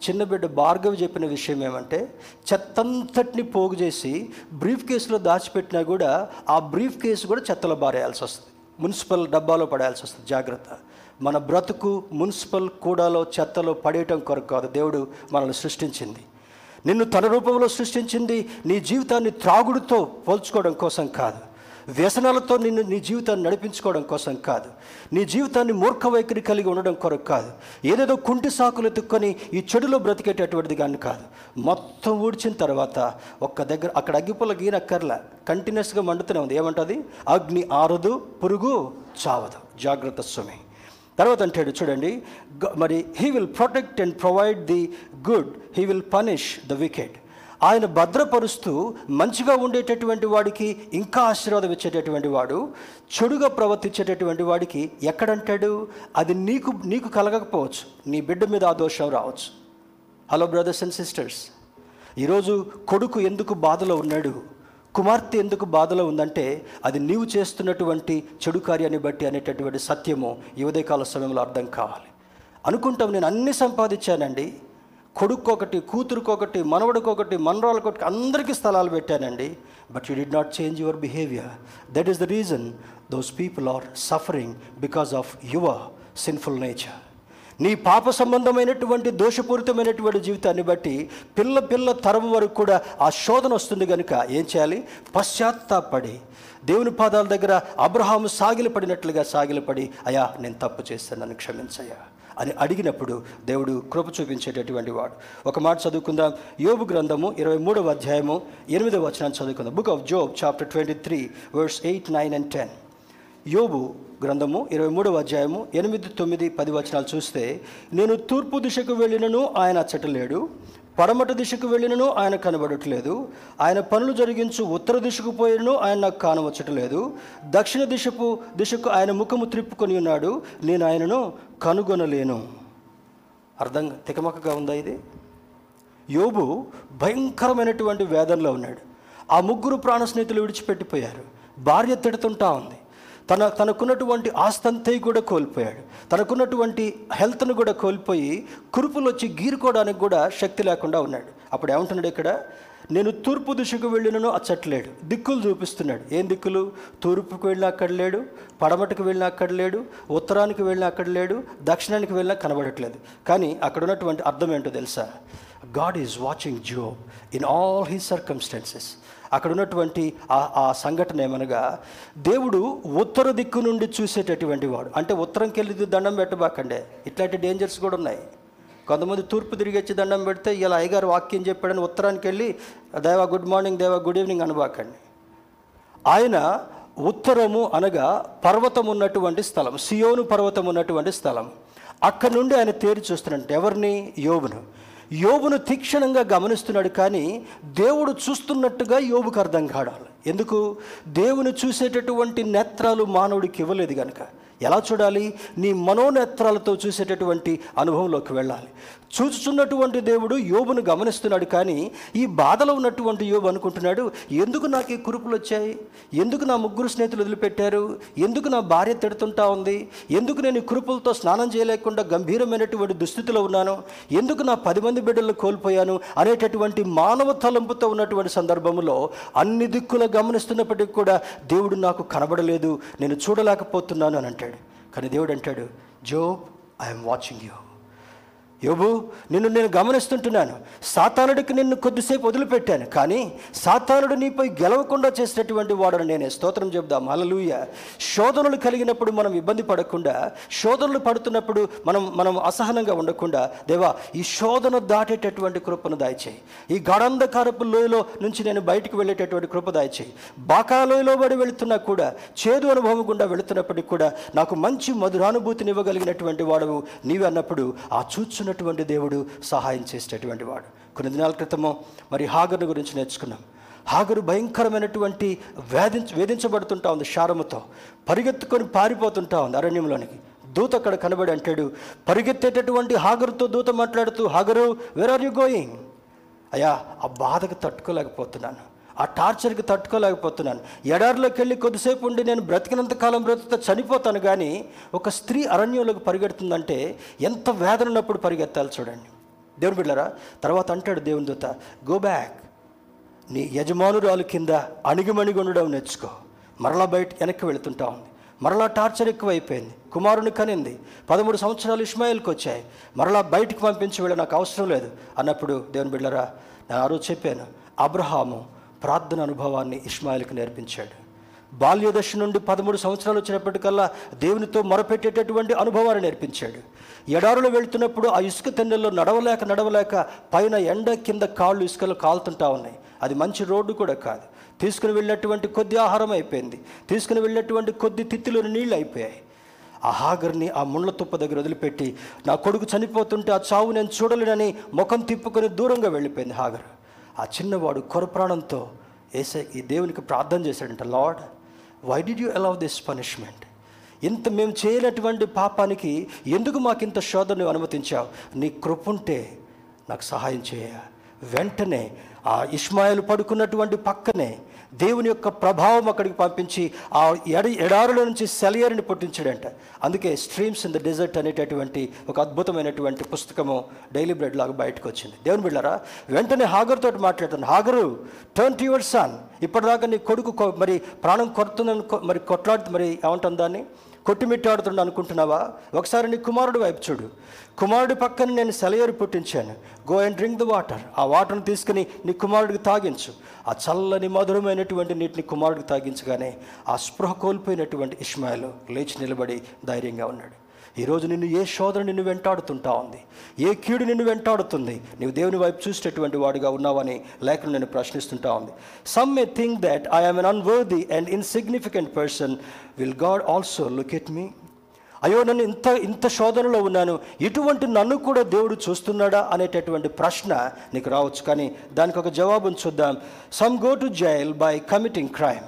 చిన్న బిడ్డ భార్గవ్ చెప్పిన విషయం ఏమంటే చెత్తంతటిని పోగు చేసి బ్రీఫ్ కేసులో దాచిపెట్టినా కూడా ఆ బ్రీఫ్ కేసు కూడా చెత్తలో బారేయాల్సి వస్తుంది. మున్సిపల్ డబ్బాలో పడేయాల్సి వస్తుంది. జాగ్రత్త. మన బ్రతుకు మున్సిపల్ కూడాలో చెత్తలో పడేయటం కొరకు కాదు. దేవుడు మనల్ని సృష్టించింది. నిన్ను తన రూపంలో సృష్టించింది నీ జీవితాన్ని త్రాగుడుతో పోల్చుకోవడం కోసం కాదు. వ్యసనాలతో నిన్ను నీ జీవితాన్ని నడిపించుకోవడం కోసం కాదు. నీ జీవితాన్ని మూర్ఖ వైఖరి కలిగి ఉండడం కొరకు కాదు. ఏదేదో కుంటి సాకులు ఎత్తుక్కొని ఈ చెడులో బ్రతికేటటువంటిది కానీ కాదు. మొత్తం ఊడ్చిన తర్వాత ఒక్క దగ్గర అక్కడ అగ్గిపుల్ల గీనక్కర్ల కంటిన్యూస్గా మండుతూనే ఉంది. ఏమంటుంది? అగ్ని ఆరదు పురుగు చావదు. జాగ్రత్త స్వామి. తర్వాత అంటాడు చూడండి మరి he will protect and provide the good he will punish the wicked ఆయన భద్రపరుస్తూ మంచిగా ఉండేటటువంటి వాడికి ఇంకా ఆశీర్వాదం ఇచ్చేటటువంటి వాడు చెడుగా ప్రవర్తించేటటువంటి వాడికి ఎక్కడంటాడు? అది నీకు నీకు కలగకపోవచ్చు. నీ బిడ్డ మీద ఆ దోషం రావచ్చు. హలో బ్రదర్స్ అండ్ సిస్టర్స్ ఈరోజు కొడుకు ఎందుకు బాధలో ఉన్నాడు? కుమార్తె ఎందుకు బాధలో ఉందంటే అది నీవు చేస్తున్నటువంటి చెడు కార్యాన్ని బట్టి అనేటటువంటి సత్యము ఈ ఉదయకాల సమయంలో అర్థం కావాలి. అనుకుంటాం నేను అన్ని సంపాదించానండి కొడుక్కొకటి కూతురుకొకటి మనవడికొకటి మనరాలకొకటి మనరాలకు ఒకటి అందరికీ స్థలాలు పెట్టానండి. But you did not change your behaviour that is the reason those people are suffering because of your sinful nature నీ పాప సంబంధమైనటువంటి దోషపూరితమైనటువంటి జీవితాన్ని బట్టి పిల్ల పిల్ల తరం వరకు కూడా ఆ శోధన వస్తుంది కనుక ఏం చేయాలి? పశ్చాత్తాపడి. దేవుని పాదాల దగ్గర అబ్రహాము సాగిలపడినట్లుగా సాగిలపడి అయా నేను తప్పు చేస్తాను నన్ను క్షమించయ్యా. అని అడిగినప్పుడు దేవుడు కృప చూపించేటటువంటి వాడు. ఒక మాట చదువుకుందాం. యోబు గ్రంథము ఇరవై మూడవ అధ్యాయము ఎనిమిదవ వచనాన్ని చదువుకుందాం. Book of Job chapter twenty three verse eight nine and ten యోబు గ్రంథము ఇరవై మూడవ అధ్యాయము ఎనిమిది తొమ్మిది పది వచనాలు చూస్తే నేను తూర్పు దిశకు వెళ్ళినను ఆయన అచ్చటలేడు పడమట దిశకు వెళ్ళినను ఆయన కనబడట్లేదు. ఆయన పనులు జరిగించు ఉత్తర దిశకు పోయినను ఆయన నాకు కానవచ్చటలేదు. దక్షిణ దిశకు దిశకు ఆయన ముఖము త్రిప్పుకొని ఉన్నాడు. నేను ఆయనను కనుగొనలేను. అర్థం తికమకగా ఉందా ఇది? యోబు భయంకరమైనటువంటి వేదనలో ఉన్నాడు. ఆ ముగ్గురు ప్రాణ స్నేహితులు విడిచిపెట్టిపోయారు. భార్య తిడుతుంటా ఉంది. తన తనకున్నటువంటి ఆస్తంతయి కూడా కోల్పోయాడు. తనకున్నటువంటి హెల్త్ను కూడా కోల్పోయి కురుపులు వచ్చి గీరుకోవడానికి కూడా శక్తి లేకుండా ఉన్నాడు. అప్పుడు ఏమంటున్నాడు ఇక్కడ? నేను తూర్పు దిశకు వెళ్ళినను అచ్చట్లేడు. దిక్కులు చూపిస్తున్నాడు. ఏం దిక్కులు? తూర్పుకు వెళ్ళినా అక్కడ లేడు పడమటకు వెళ్ళినా అక్కడ లేడు ఉత్తరానికి వెళ్ళినా అక్కడ లేడు దక్షిణానికి వెళ్ళినా కనబడట్లేదు. కానీ అక్కడ ఉన్నటువంటి అర్థం ఏంటో తెలుసా? God is watching Job in all he circumstances అక్కడ ఉన్నటువంటి ఆ ఆ సంఘటన ఏమనగా దేవుడు ఉత్తర దిక్కు నుండి చూసేటటువంటి వాడు. అంటే ఉత్తరంకి వెళ్ళి దండం పెట్టబాకండే. ఇట్లాంటి డేంజర్స్ కూడా ఉన్నాయి. కొంతమంది తూర్పు తిరిగి వచ్చి దండం పెడితే ఇలా అయ్యగారు వాక్యం చెప్పాడని ఉత్తరానికి వెళ్ళి దేవా గుడ్ మార్నింగ్ దేవా గుడ్ ఈవినింగ్ అనబాకండి. ఆయన ఉత్తరము అనగా పర్వతం ఉన్నటువంటి స్థలం సియోను పర్వతం ఉన్నటువంటి స్థలం. అక్కడ నుండి ఆయన తేరి చూస్తున్నాడు. ఎవరిని? యోబును. యోబును తీక్షణంగా గమనిస్తున్నాడు కానీ దేవుడు చూస్తున్నట్టుగా యోబుకు అర్థం కాడాలి. ఎందుకు? దేవుని చూసేటటువంటి నేత్రాలు మానవుడికి ఇవ్వలేదు కనుక ఎలా చూడాలి? నీ మనోనేత్రాలతో చూసేటటువంటి అనుభవంలోకి వెళ్ళాలి. చూచుచున్నటువంటి దేవుడు యోబును గమనిస్తున్నాడు కానీ ఈ బాధలో ఉన్నటువంటి యోబు అనుకుంటున్నాడు ఎందుకు నాకు ఈ కురుపులు వచ్చాయి? ఎందుకు నా ముగ్గురు స్నేహితులు వదిలిపెట్టారు? ఎందుకు నా భార్య తిడుతుంటా ఉంది? ఎందుకు నేను ఈ కురుపులతో స్నానం చేయలేకుండా గంభీరమైనటువంటి దుస్థితిలో ఉన్నాను? ఎందుకు నా పది మంది బిడ్డలు కోల్పోయాను? అనేటటువంటి మానవ తలంపుతో ఉన్నటువంటి సందర్భంలో అన్ని దిక్కులు గమనిస్తున్నప్పటికీ కూడా దేవుడు నాకు కనబడలేదు నేను చూడలేకపోతున్నాను అని అంటాడు. కానీ దేవుడు అంటాడు జోబ్ ఐఎమ్ వాచింగ్ యూ యోబు నిన్ను నేను గమనిస్తుంటున్నాను. సాతానుడికి నిన్ను కొద్దిసేపు వదిలిపెట్టాను కానీ సాతానుడు నీపై గెలవకుండా చేసినటువంటి వాడని నేనే. స్తోత్రం చెబుదాం. హల్లెలూయ. శోధనలు కలిగినప్పుడు మనం ఇబ్బంది పడకుండా శోధనలు పడుతున్నప్పుడు మనం మనం అసహనంగా ఉండకుండా దేవా ఈ శోధన దాటేటటువంటి కృపను దాయిచేయి. ఈ గడంధకారపు లోయలో నుంచి నేను బయటకు వెళ్ళేటటువంటి కృప దాయిచేయి. బాకా లోయలో పడి వెళుతున్నా కూడా చేదు అనుభవం గుండా వెళుతున్నప్పటికీ కూడా నాకు మంచి మధురానుభూతిని ఇవ్వగలిగినటువంటి వాడవు నీవన్నప్పుడు ఆ చూచు చూచున్నటువంటి దేవుడు సహాయం చేసేటటువంటి వాడు. కొన్ని దినాల క్రితము మరి హాగర్ను గురించి నేర్చుకున్నాం. హాగరు భయంకరమైనటువంటి వేధించ వేధించబడుతుంటా ఉంది శారముతో పరిగెత్తుకొని పారిపోతుంటా ఉంది అరణ్యంలోనికి. దూత అక్కడ కనబడి అంటాడు పరిగెత్తేటటువంటి హాగరుతో దూత మాట్లాడుతూ Hagar where are you going అయ్యా ఆ బాధకు తట్టుకోలేకపోతున్నాను. ఆ టార్చర్కి తట్టుకోలేకపోతున్నాను. ఎడారిలోకి వెళ్ళి కొద్దిసేపు ఉండి నేను బ్రతికినంత కాలం బ్రతుకుతా చనిపోతాను కానీ ఒక స్త్రీ అరణ్యంలోకి పరిగెడుతుందంటే ఎంత వేదన ఉన్నప్పుడు పరిగెత్తాలి చూడండి. దేవుని బిడ్డారా తర్వాత అంటాడు దేవుని దూత గో బ్యాక్ నీ యజమానురాలు కింద అణిగిమణిగి ఉండడం నేర్చుకో. మరలా బయట వెనక్కి వెళుతుంటా ఉంది. మరలా టార్చర్ ఎక్కువైపోయింది. కుమారుని కనింది. పదమూడు సంవత్సరాలు ఇస్మాయిల్కి వచ్చాయి. మరలా బయటికి పంపించి వెళ్ళ నాకు అవసరం లేదు. అన్నప్పుడు దేవుని బిళ్ళరా నేను ఆ రోజు చెప్పాను అబ్రహాము ప్రార్థన అనుభవాన్ని ఇస్మాయిల్కి నేర్పించాడు. బాల్యదశ నుండి పదమూడు సంవత్సరాలు వచ్చినప్పటికల్లా దేవునితో మొరపెట్టేటటువంటి అనుభవాన్ని నేర్పించాడు. ఎడారులు వెళ్తున్నప్పుడు ఆ ఇసుక తెన్నెల్లో నడవలేక నడవలేక పైన ఎండ కింద కాళ్ళు ఇసుకలు కాలుతుంటా ఉన్నాయి. అది మంచి రోడ్డు కూడా కాదు. తీసుకుని వెళ్ళినటువంటి కొద్ది ఆహారం అయిపోయింది. తీసుకుని వెళ్ళినటువంటి కొద్ది తిత్తిలోని నీళ్ళు అయిపోయాయి. ఆ హాగర్ని ఆ ముళ్ళ తుప్ప దగ్గర వదిలిపెట్టి నా కొడుకు చనిపోతుంటే ఆ చావు నేను చూడలేనని ముఖం తిప్పుకొని దూరంగా వెళ్ళిపోయింది హాగర్. ఆ చిన్నవాడు కొరప్రాణంతో ఏసే ఈ దేవునికి ప్రార్థన చేశాడంట Lord why did you allow this punishment ఇంత మేము చేయనటువంటి పాపానికి ఎందుకు మాకు ఇంత శోధన అనుమతించావు? నీ కృపుంటే నాకు సహాయం చేయ. వెంటనే ఆ ఇస్మాయిల్ పడుకున్నటువంటి పక్కనే దేవుని యొక్క ప్రభావం అక్కడికి పంపించి ఆ ఎడ ఎడారుల నుంచి సెలయర్ని పుట్టించాడంట. అందుకే స్ట్రీమ్స్ ఇన్ ద డెజర్ట్ అనేటటువంటి ఒక అద్భుతమైనటువంటి పుస్తకము డైలీ బ్రెడ్ లాగా బయటకు వచ్చింది దేవుని బిడ్డారా వెంటనే హాగర్ తోటి మాట్లాడుతాను. Hagar turn to your son ఇప్పటిదాకా నీ కొడుకు మరి ప్రాణం కొడుతుందని మరి కొట్లాడు మరి ఏమంటుంది దాన్ని? కొట్టుమిట్టాడుతుండ అనుకుంటున్నావా? ఒకసారి నీ కుమారుడు వైపు చూడు. కుమారుడి పక్కన నేను సెలయేరు పుట్టించాను. Go and drink the water ఆ వాటర్ని తీసుకుని నీ కుమారుడికి తాగించు. ఆ చల్లని మధురమైనటువంటి నీటిని కుమారుడికి తాగించగానే ఆ స్పృహ కోల్పోయినటువంటి ఇస్మాయిల్ లేచి నిలబడి ధైర్యంగా ఉన్నాడు. ఈరోజు నిన్ను ఏ శోధన నిన్ను వెంటాడుతుంటా ఉంది? ఏ కీడు నిన్ను వెంటాడుతుంది? నీవు దేవుని వైపు చూసేటటువంటి వాడిగా ఉన్నావని లేఖను నేను ప్రశ్నిస్తుంటా ఉంది. Some may think that I am an unworthy and insignificant person will God also look at me అయ్యో నన్ను ఇంత ఇంత శోధనలో ఉన్నాను. ఇటువంటి నన్ను కూడా దేవుడు చూస్తున్నాడా అనేటటువంటి ప్రశ్న నీకు రావచ్చు. కానీ దానికి ఒక జవాబును చూద్దాం. Some go to jail by committing crime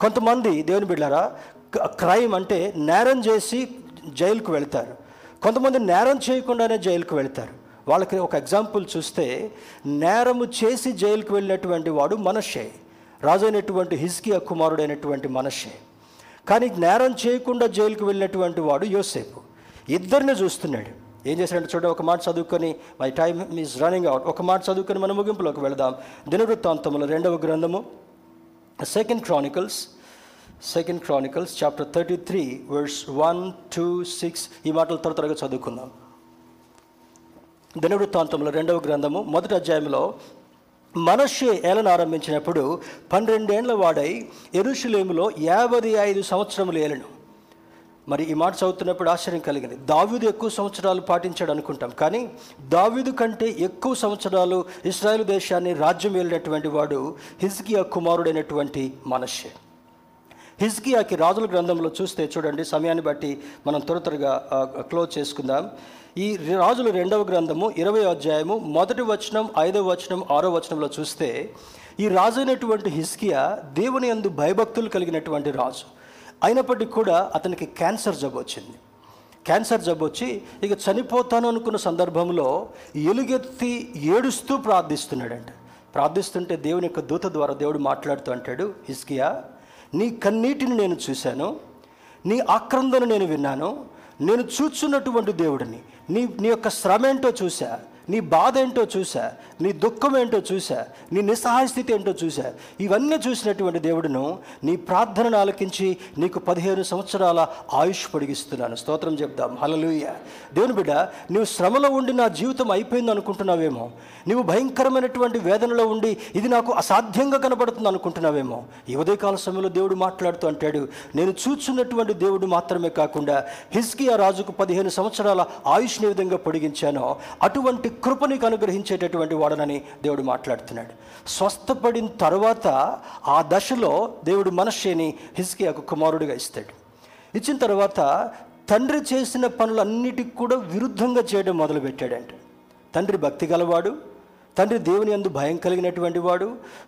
కొంతమంది దేవుని బిడ్డారా క్రైమ్ అంటే నేరం చేసి జైలుకు వెళ్తారు. కొంతమంది నేరం చేయకుండానే జైలుకు వెళ్తారు. వాళ్ళకి ఒక ఎగ్జాంపుల్ చూస్తే నేరము చేసి జైలుకు వెళ్ళినటువంటి వాడు మనషే రాజైనటువంటి హిస్కియా కుమారుడైనటువంటి మనషే కానీ నేరం చేయకుండా జైలుకు వెళ్ళినటువంటి వాడు యోసేపు. ఇద్దరిని చూస్తున్నాడు. ఏం చేశాడంటే చూడ ఒక మాట చదువుకొని my time is running out ఒక మాట చదువుకొని మన ముగింపులోకి వెళదాం. దినవృత్తాంతముల రెండవ గ్రంథము second chronicles second chronicles chapter thirty three verse one two six ఈ మాటలు త్వర త్వరగా చదువుకుందాం. దినవృత్తాంతంలో రెండవ గ్రంథము మొదటి అధ్యాయంలో మనషే ఏలను ఆరంభించినప్పుడు పన్నెండేండ్ల వాడై ఎరుషులేములో యాభై ఐదు సంవత్సరములు ఏలను. మరి ఈ మాట చదువుతున్నప్పుడు ఆశ్చర్యం కలిగింది. దావీదు ఎక్కువ సంవత్సరాలు పాటించాడు అనుకుంటాం. కానీ దావీదు కంటే ఎక్కువ సంవత్సరాలు ఇస్రాయేల్ దేశాన్ని రాజ్యం వెళ్ళినటువంటి వాడు హిజ్కియా కుమారుడైనటువంటి మనషే హిజ్కియాకి రాజుల గ్రంథంలో చూస్తే చూడండి సమయాన్ని బట్టి మనం త్వర త్వరగా క్లోజ్ చేసుకుందాం. ఈ రాజుల రెండవ గ్రంథము ఇరవై అధ్యాయము మొదటి వచనం ఐదవ వచనం ఆరో వచనంలో చూస్తే ఈ రాజు అయినటువంటి హిస్కియా దేవుని యందు భయభక్తులు కలిగినటువంటి రాజు. అయినప్పటికీ కూడా అతనికి క్యాన్సర్ జబ్బు వచ్చింది. క్యాన్సర్ జబ్బు వచ్చి ఇక చనిపోతాను అనుకున్న సందర్భంలో ఎలుగెత్తి ఏడుస్తూ ప్రార్థిస్తున్నాడంట. ప్రార్థిస్తుంటే దేవుని యొక్క దూత ద్వారా దేవుడు మాట్లాడుతూ అంటాడు హిస్కియా నీ కన్నీటిని నేను చూశాను నీ ఆక్రందను నేను విన్నాను నేను చూచున్నటువంటి దేవుడిని నీ నీ యొక్క శ్రమ ఏంటో చూశా నీ బాధ ఏంటో చూశా నీ దుఃఖం ఏంటో చూశా నీ నిస్సహాయ స్థితి ఏంటో చూసా ఇవన్నీ చూసినటువంటి దేవుడును నీ ప్రార్థనను ఆలకించి నీకు పదిహేను సంవత్సరాల ఆయుష్ పొడిగిస్తున్నాను. స్తోత్రం చెప్దాం. హలలుయ దేవుని బిడ్డ నువ్వు శ్రమలో ఉండి నా జీవితం అయిపోయింది అనుకుంటున్నావేమో. నువ్వు భయంకరమైనటువంటి వేదనలో ఉండి ఇది నాకు అసాధ్యంగా కనబడుతుంది అనుకుంటున్నావేమో. ఈ ఉదయకాల సమయంలో దేవుడు మాట్లాడుతూ అంటాడు నేను చూచున్నటువంటి దేవుడు మాత్రమే కాకుండా హిస్కియా రాజుకు పదిహేను సంవత్సరాల ఆయుష్ని విధంగా పొడిగించానో అటువంటి కృపనికి అనుగ్రహించేటటువంటి వాడనని దేవుడు మాట్లాడుతున్నాడు. స్వస్థపడిన తర్వాత ఆ దశలో దేవుడు మనషేని హిస్కియాకు కుమారుడిగా ఇస్తాడు. ఇచ్చిన తర్వాత తండ్రి చేసిన పనులన్నిటికి కూడా విరుద్ధంగా చేయడం మొదలుపెట్టాడంట. తండ్రి భక్తి గలవాడు తండ్రి దేవుని అందు భయం కలిగినటువంటి వాడు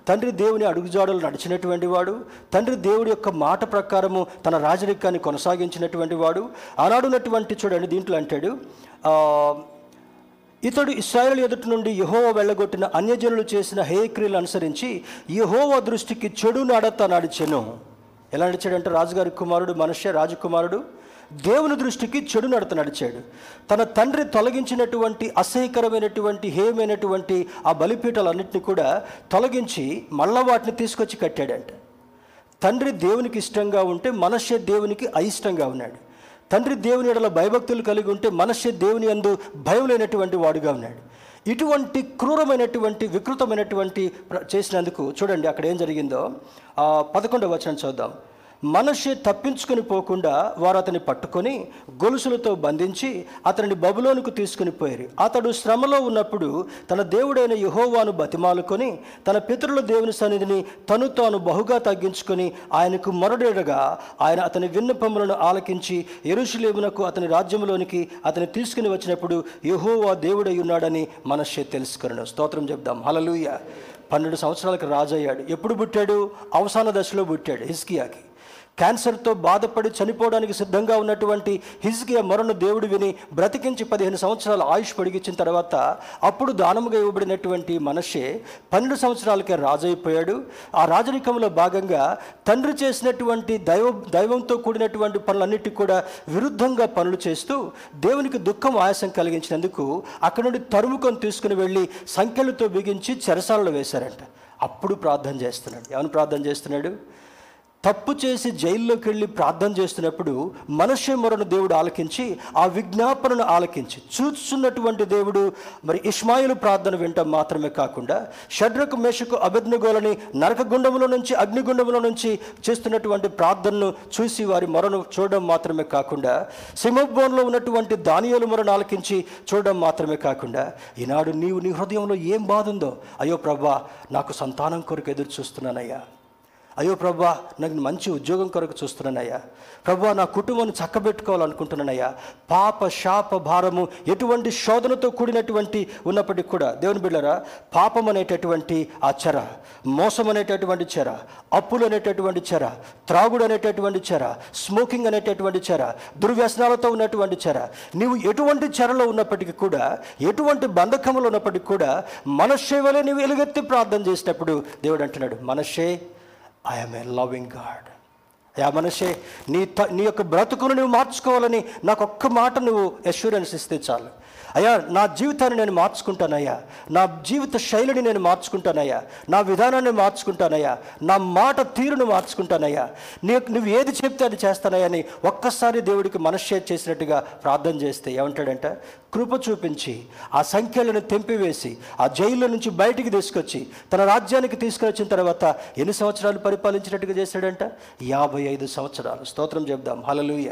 తండ్రి దేవుని అడుగుజాడలు నడిచినటువంటి వాడు తండ్రి దేవుడి యొక్క మాట ప్రకారము తన రాజరికాన్ని కొనసాగించినటువంటి వాడు ఆనాడున్నటువంటి చూడండి దీంట్లో అంటాడు ఇతడు ఇస్రాయల్ ఎదుటి నుండి యహోవ వెళ్ళగొట్టిన అన్యజనులు చేసిన హేయక్రియలు అనుసరించి యహోవ దృష్టికి చెడు నడత నడిచెను. ఎలా నడిచాడంటే రాజుగారి కుమారుడు మనుష్య రాజకుమారుడు దేవుని దృష్టికి చెడు నడత నడిచాడు. తన తండ్రి తొలగించినటువంటి అసహ్యకరమైనటువంటి హేయమైనటువంటి ఆ బలిపీఠాలన్నింటినీ కూడా తొలగించి మళ్ళా వాటిని తీసుకొచ్చి కట్టాడంట. తండ్రి దేవునికి ఇష్టంగా ఉంటే మనుష్య దేవునికి అయిష్టంగా ఉన్నాడు. తండ్రి దేవుని ఎడల భయభక్తులు కలిగి ఉంటే మనిషి దేవుని అందు భయం లేనటువంటి వాడుగా ఉన్నాడు. ఇటువంటి క్రూరమైనటువంటి వికృతమైనటువంటి చేసినందుకు చూడండి అక్కడ ఏం జరిగిందో. పదకొండవ వచనం చూద్దాం. మనషే తప్పించుకుని పోకుండా వారు అతన్ని పట్టుకొని గొలుసులతో బంధించి అతనిని బబులోనుకు తీసుకుని పోయారు. అతడు శ్రమలో ఉన్నప్పుడు తన దేవుడైన యహోవాను బతిమాలుకొని తన పితరుల దేవుని సన్నిధిని తను తాను బహుగా తగ్గించుకొని ఆయనకు మొరడేడగా ఆయన అతని విన్నపములను ఆలకించి ఎరుషులేమునకు అతని రాజ్యంలోనికి అతని తీసుకుని వచ్చినప్పుడు యహోవా దేవుడై ఉన్నాడని మనషే తెలుసుకున్నాడు స్తోత్రం చెప్దాం. హలలుయ పన్నెండు సంవత్సరాలకు రాజయ్యాడు. ఎప్పుడు పుట్టాడు? అవసాన దశలో పుట్టాడు. హిస్కియాకి క్యాన్సర్తో బాధపడి చనిపోవడానికి సిద్ధంగా ఉన్నటువంటి హిజ్కియా మొరను దేవుడు విని బ్రతికించి పదిహేను సంవత్సరాలు ఆయుష్ పొడిగించిన తర్వాత అప్పుడు దానముగా ఇవ్వబడినటువంటి మనషే పన్నెండు సంవత్సరాలకే రాజైపోయాడు. ఆ రాజరికంలో భాగంగా తండ్రి చేసినటువంటి దైవ దైవంతో కూడినటువంటి పనులన్నిటికీ కూడా విరుద్ధంగా పనులు చేస్తూ దేవునికి దుఃఖం ఆయాసం కలిగించినందుకు అక్కడి నుండి తరుముకొని తీసుకుని వెళ్ళి సంఖ్యలతో బిగించి చెరసాలలో వేశారంట. అప్పుడు ప్రార్థన చేస్తున్నాడు. ఏమని ప్రార్థన చేస్తున్నాడు? తప్పు చేసి జైల్లోకి వెళ్ళి ప్రార్థన చేస్తున్నప్పుడు మనుష్య మొరను దేవుడు ఆలకించి ఆ విజ్ఞాపనను ఆలకించి చూస్తున్నటువంటి దేవుడు మరి ఇస్మాయిలు ప్రార్థన వింటం మాత్రమే కాకుండా షడ్రకు మేషకు అభిజ్ఞగోలని నరకగుండములో నుంచి అగ్నిగుండములో నుంచి చేస్తున్నటువంటి ప్రార్థనను చూసి వారి మొరను చూడడం మాత్రమే కాకుండా సింహభవన్లో ఉన్నటువంటి దానియాలు మొరను ఆలకించి చూడడం మాత్రమే కాకుండా ఈనాడు నీవు నీ హృదయంలో ఏం బాధ ఉందో అయ్యో ప్రభా నాకు సంతానం కొరకు ఎదురు చూస్తున్నానయ్యా అయ్యో ప్రభా నాకు మంచి ఉద్యోగం కొరకు చూస్తున్నానయ్యా. ప్రభా నా కుటుంబాన్ని చక్కబెట్టుకోవాలనుకుంటున్నానయ్యా. పాప శాప భారము ఎటువంటి శోధనతో కూడినటువంటి ఉన్నప్పటికీ కూడా దేవుని బిళ్ళరా పాపం అనేటటువంటి ఆ చెర మోసం అనేటటువంటి చెర అప్పులు అనేటటువంటి చెర త్రాగుడు అనేటటువంటి చెర స్మోకింగ్ అనేటటువంటి చెర దుర్వ్యసనాలతో ఉన్నటువంటి చెర నీవు ఎటువంటి చెరలో ఉన్నప్పటికీ కూడా ఎటువంటి బంధకంలో ఉన్నప్పటికీ కూడా మనస్సే వలె నీవు ఎలుగెత్తి ప్రార్థన చేసినప్పుడు దేవుడు అంటున్నాడు మనస్సే I am a loving God yeah మనిషే నీ నీ యొక్క బ్రతుకును నువ్వు మార్చుకోవాలని నాకు ఒక్క మాట నువ్వు అష్యూరెన్స్ ఇస్తే చాలు. అయ్యా నా జీవితాన్ని నేను మార్చుకుంటానయ్యా. నా జీవిత శైలిని నేను మార్చుకుంటానయ్యా. నా విధానాన్ని మార్చుకుంటానయ్యా. నా మాట తీరును మార్చుకుంటానయ్యా. నీ నువ్వు ఏది చెప్తే అది చేస్తానయ్యా అని ఒక్కసారి దేవుడికి మనశ్చే చేసినట్టుగా ప్రార్థన చేస్తే ఏమంటాడంట? కృప చూపించి ఆ సంఖ్యలను తెంపివేసి ఆ జైల్లో నుంచి బయటికి తీసుకొచ్చి తన రాజ్యానికి తీసుకొచ్చిన తర్వాత ఎన్ని సంవత్సరాలు పరిపాలించినట్టుగా చేశాడంట? యాభై ఐదు సంవత్సరాలు. స్తోత్రం చెప్దాం. హలలుయ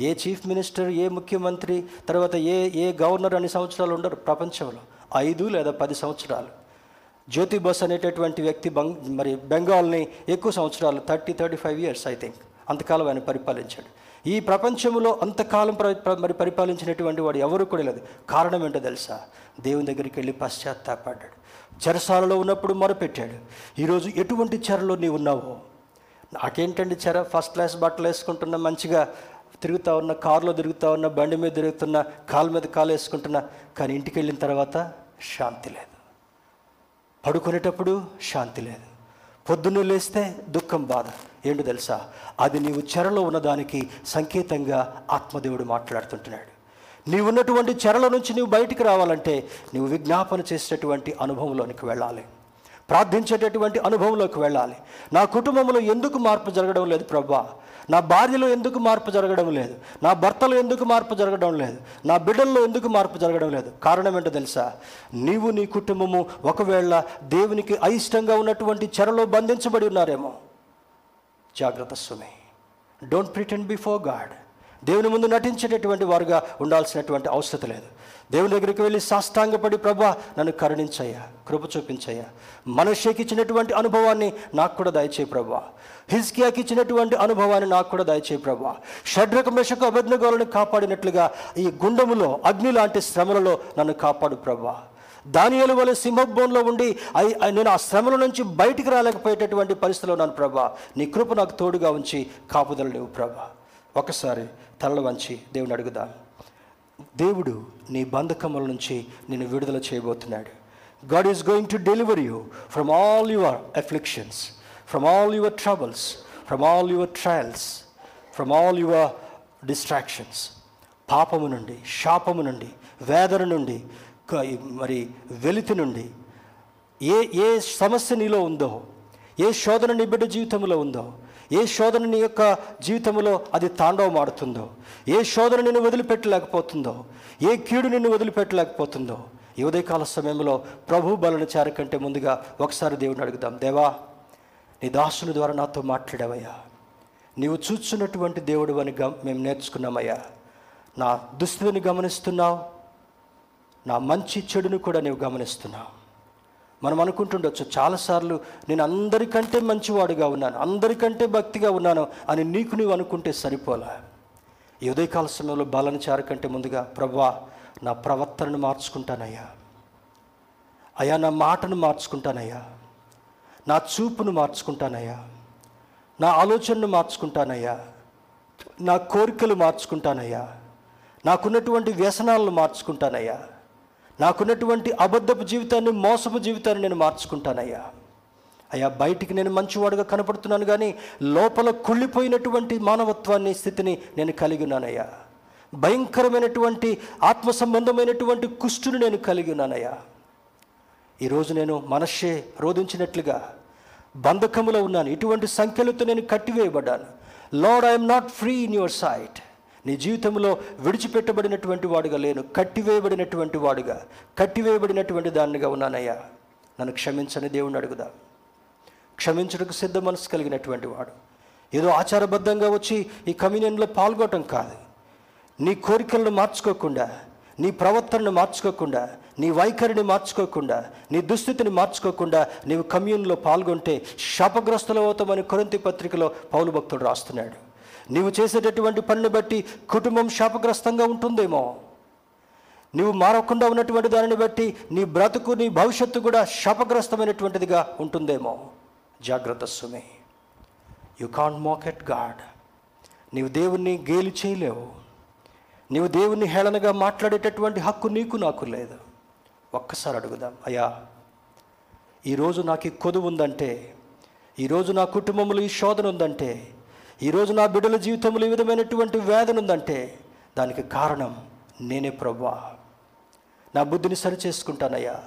ఏ చీఫ్ మినిస్టర్ ఏ ముఖ్యమంత్రి తర్వాత ఏ ఏ గవర్నర్ అన్ని సంవత్సరాలు ఉండరు ప్రపంచంలో. ఐదు లేదా పది సంవత్సరాలు. జ్యోతి బస్ అనేటటువంటి వ్యక్తి బంగ్ మరి బెంగాల్ని ఎక్కువ సంవత్సరాలు thirty thirty five years I think అంతకాలం ఆయన పరిపాలించాడు. ఈ ప్రపంచంలో అంతకాలం ప్ర- మరి పరిపాలించినటువంటి వాడు ఎవరు కూడా లేదు. కారణం ఏంటో తెలుసా? దేవుని దగ్గరికి వెళ్ళి పశ్చాత్తాపడ్డాడు. చెరసాలలో ఉన్నప్పుడు మొరపెట్టాడు. ఈరోజు ఎటువంటి చెరలో నీవు ఉన్నావో? నాకేంటండి చెర? ఫస్ట్ క్లాస్ బట్టలు వేసుకుంటున్నా మంచిగా తిరుగుతూ ఉన్న కారులో తిరుగుతూ ఉన్న బండి మీద తిరుగుతున్నా కాలు మీద కాలు వేసుకుంటున్నా కానీ ఇంటికి వెళ్ళిన తర్వాత శాంతి లేదు. పడుకునేటప్పుడు శాంతి లేదు. పొద్దున్నే లేస్తే దుఃఖం బాధ. ఏంటో తెలుసా? అది నీవు చెరలో ఉన్నదానికి సంకేతంగా ఆత్మదేవుడు మాట్లాడుతుంటున్నాడు. నీవు ఉన్నటువంటి చెరల నుంచి నీవు బయటికి రావాలంటే నీవు విజ్ఞాపన చేసేటటువంటి అనుభవంలోనికి వెళ్ళాలి. ప్రార్థించేటటువంటి అనుభవంలోకి వెళ్ళాలి. నా కుటుంబంలో ఎందుకు మార్పు జరగడం లేదు ప్రభా? నా భార్యలో ఎందుకు మార్పు జరగడం లేదు? నా భర్తలో ఎందుకు మార్పు జరగడం లేదు? నా బిడ్డల్లో ఎందుకు మార్పు జరగడం లేదు? కారణం ఏంటో తెలుసా? నీవు నీ కుటుంబము ఒకవేళ దేవునికి అయిష్టంగా ఉన్నటువంటి చెరలో బంధించబడి ఉన్నారేమో? జాగ్రత్త సుమి. డోంట్ ప్రిటెండ్ బిఫోర్ గాడ్ దేవుని ముందు నటించేటటువంటి వారుగా ఉండాల్సినటువంటి అవసరం లేదు. దేవుని దగ్గరికి వెళ్ళి సాష్టాంగపడి ప్రభా నన్ను కరుణించయ్యా కృప చూపించయ్యా. మనషేకి ఇచ్చినటువంటి అనుభవాన్ని నాకు కూడా దయచేయి ప్రభా. హిజ్కియాకి ఇచ్చినటువంటి అనుభవాన్ని నాకు కూడా దయచేయి ప్రభా. షడ్రక మెషకు అభిజ్ఞగోలను కాపాడినట్లుగా ఈ గుండములో అగ్ని లాంటి శ్రమలలో నన్ను కాపాడు ప్రభా. దానియలు వలె సింహభోన్లో ఉండి అయి- అయి- నేను ఆ శ్రమల నుంచి బయటికి రాలేకపోయేటటువంటి పరిస్థితిలో ఉన్నాను ప్రభా. నీ కృప నాకు తోడుగా ఉంచి కాపుదల లేవు ప్రభా. ఒకసారి తలలు వంచి దేవుని అడుగుదా? దేవుడు నీ బంధకముల నుంచి నిన్ను విడుదల చేయబోతున్నాడు. God is going to deliver you from all your afflictions from all your troubles from all your trials from all your distractions పాపము నుండి శాపము నుండి వేదన నుండి మరి వెలితి నుండి ఏ ఏ సమస్య నీలో ఉందో ఏ శోధన నీ బిడ్డ జీవితంలో ఉందో ఏ శోధన నీ యొక్క జీవితంలో అది తాండవమాడుతుందో ఏ శోధన నిన్ను వదిలిపెట్టలేకపోతుందో ఏ కీడు నిన్ను వదిలిపెట్టలేకపోతుందో ఈ ఉదయకాల సమయంలో ప్రభు బలను చేరకంటే ముందుగా ఒకసారి దేవుని అడుగుదాం. దేవా నీ దాసుని ద్వారా నాతో మాట్లాడావయ్యా. నీవు చూచున్నటువంటి దేవుడు అని గమ మేము నేర్చుకున్నామయ్యా. నా దుస్థితిని గమనిస్తున్నావు. నా మంచి చెడును కూడా నీవు గమనిస్తున్నావు. మనం అనుకుంటుండొచ్చు చాలాసార్లు నేను అందరికంటే మంచివాడుగా ఉన్నాను అందరికంటే భక్తిగా ఉన్నాను అని నీకు నీవు అనుకుంటే సరిపోలా? ఈ ఉదయకాల సమయంలో బాలను చేరకంటే ముందుగా ప్రభా నా ప్రవర్తనను మార్చుకుంటానయ్యా. అయ్యా నా మాటను మార్చుకుంటానయ్యా. నా చూపును మార్చుకుంటానయ్యా. నా ఆలోచనను మార్చుకుంటానయ్యా. నా కోరికలు మార్చుకుంటానయ్యా. నాకున్నటువంటి వ్యసనాలను మార్చుకుంటానయ్యా. నాకున్నటువంటి అబద్ధపు జీవితాన్ని మోసపు జీవితాన్ని నేను మార్చుకుంటానయ్యా. అయ్యా బయటికి నేను మంచివాడుగా కనపడుతున్నాను కానీ లోపల కుళ్ళిపోయినటువంటి మానవత్వాన్ని స్థితిని నేను కలిగి ఉన్నానయ్యా. భయంకరమైనటువంటి ఆత్మ సంబంధమైనటువంటి కుష్టుని నేను కలిగి ఉన్నానయ్యా. ఈరోజు నేను మనస్సే రోధించినట్లుగా బంధకములో ఉన్నాను. ఇటువంటి సంఖ్యలతో నేను కట్టివేయబడ్డాను. Lord I am not free in your sight నీ జీవితంలో విడిచిపెట్టబడినటువంటి వాడుగా లేను కట్టివేయబడినటువంటి వాడుగా కట్టివేయబడినటువంటి దానిగా ఉన్నానయ్యా. నన్ను క్షమించని దేవుణ్ణి అడుగుదా? క్షమించడానికి సిద్ధ మనసు కలిగినటువంటి వాడు. ఏదో ఆచారబద్ధంగా వచ్చి ఈ కమ్యూనియన్లో పాల్గొనటం కాదు. నీ కోరికలను మార్చుకోకుండా నీ ప్రవర్తనను మార్చుకోకుండా నీ వైఖరిని మార్చుకోకుండా నీ దుస్థితిని మార్చుకోకుండా నీవు కమ్యూన్లో పాల్గొంటే శాపగ్రస్తులవుతామని కొరంతి పత్రికలో పౌలు భక్తుడు రాస్తున్నాడు. నీవు చేసేటటువంటి పనిని బట్టి కుటుంబం శాపగ్రస్తంగా ఉంటుందేమో. నీవు మారకుండా ఉన్నటువంటి దానిని బట్టి నీ బ్రతుకు నీ భవిష్యత్తు కూడా శాపగ్రస్తమైనటువంటిదిగా ఉంటుందేమో. జాగ్రత్త సుమి. యు కాంట్ మోకెట్ గాడ్ నీవు దేవుణ్ణి గేలి చేయలేవు. నీవు దేవుణ్ణి హేళనగా మాట్లాడేటటువంటి హక్కు నీకు నాకు లేదు. ఒక్కసారి అడుగుదాం అయ్యా ఈరోజు నాకు ఈ కొదువు ఉందంటే ఈరోజు నా కుటుంబంలో ఈ శోధన ఉందంటే ఈరోజు నా బిడ్డల జీవితంలో ఈ విధమైనటువంటి వేదన ఉందంటే దానికి కారణం నేనే ప్రభా నా బుద్ధిని సరి చేసుకుంటానయ్యా.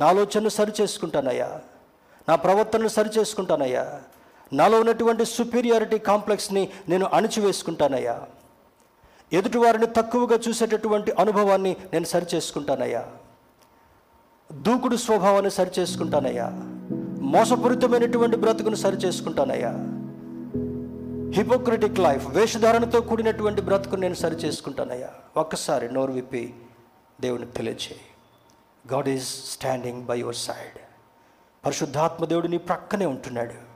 నా ఆలోచనను సరి చేసుకుంటానయ్యా. నా ప్రవర్తనను సరి చేసుకుంటానయ్యా. నాలో ఉన్నటువంటి సుపీరియారిటీ కాంప్లెక్స్ని నేను అణిచివేసుకుంటానయ్యా. ఎదుటివారిని తక్కువగా చూసేటటువంటి అనుభవాన్ని నేను సరి చేసుకుంటానయ్యా. దూకుడు స్వభావాన్ని సరి చేసుకుంటానయ్యా. మోసపూరితమైనటువంటి బ్రతుకును సరి చేసుకుంటానయ్యా. హిపోక్రటిక్ లైఫ్ వేషధారణతో కూడినటువంటి బ్రతుకు నేను సరి చేసుకుంటానయ్యా ఒక్కసారి నోరు విప్పి దేవునికి తెలియచేయి. God is standing by your side పరిశుద్ధాత్మ దేవుడు నీ ప్రక్కనే ఉంటున్నాడు.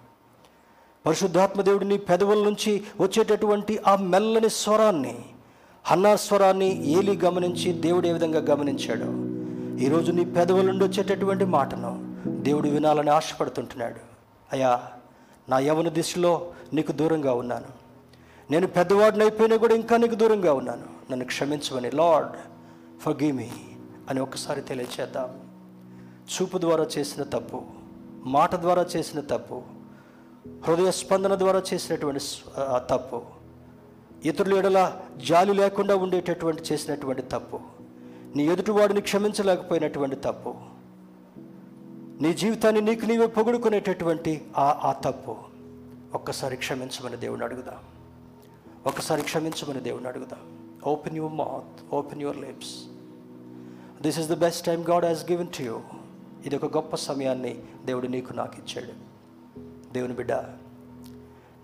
పరిశుద్ధాత్మ దేవుడు నీ పెదవుల నుంచి వచ్చేటటువంటి ఆ మెల్లని స్వరాన్ని హన్నా స్వరాన్ని ఏలి గమనించి దేవుడు ఏ విధంగా గమనించాడు ఈరోజు నీ పెదవుల నుండి వచ్చేటటువంటి మాటను దేవుడు వినాలని ఆశపడుతుంటున్నాడు. అయ్యా నా యవన దిశలో నీకు దూరంగా ఉన్నాను. నేను పెద్దవాడిని అయిపోయినా కూడా ఇంకా నీకు దూరంగా ఉన్నాను. నన్ను క్షమించమని లార్డ్ ఫర్ మీ అని ఒక్కసారి తెలియచేద్దాం. చూపు ద్వారా చేసిన తప్పు మాట ద్వారా చేసిన తప్పు హృదయ స్పందన ద్వారా చేసినటువంటి తప్పు ఇతరుల ఎడల జాలి లేకుండా ఉండేటటువంటి చేసినటువంటి తప్పు నీ ఎదుటివాడిని క్షమించలేకపోయినటువంటి తప్పు నీ జీవితాన్ని నీకు నీవే పొగుడుకునేటటువంటి ఆ ఆ తప్పు. ఒక్కసారి క్షమించమని దేవుని అడుగుదాం? ఒక్కసారి క్షమించమని దేవుని అడుగుదాం? Open your mouth open your lips this is the best time God has given to you ఇది ఒక గొప్ప సమయాన్ని దేవుడు నీకు నాకు ఇచ్చాడు. దేవుని బిడ్డ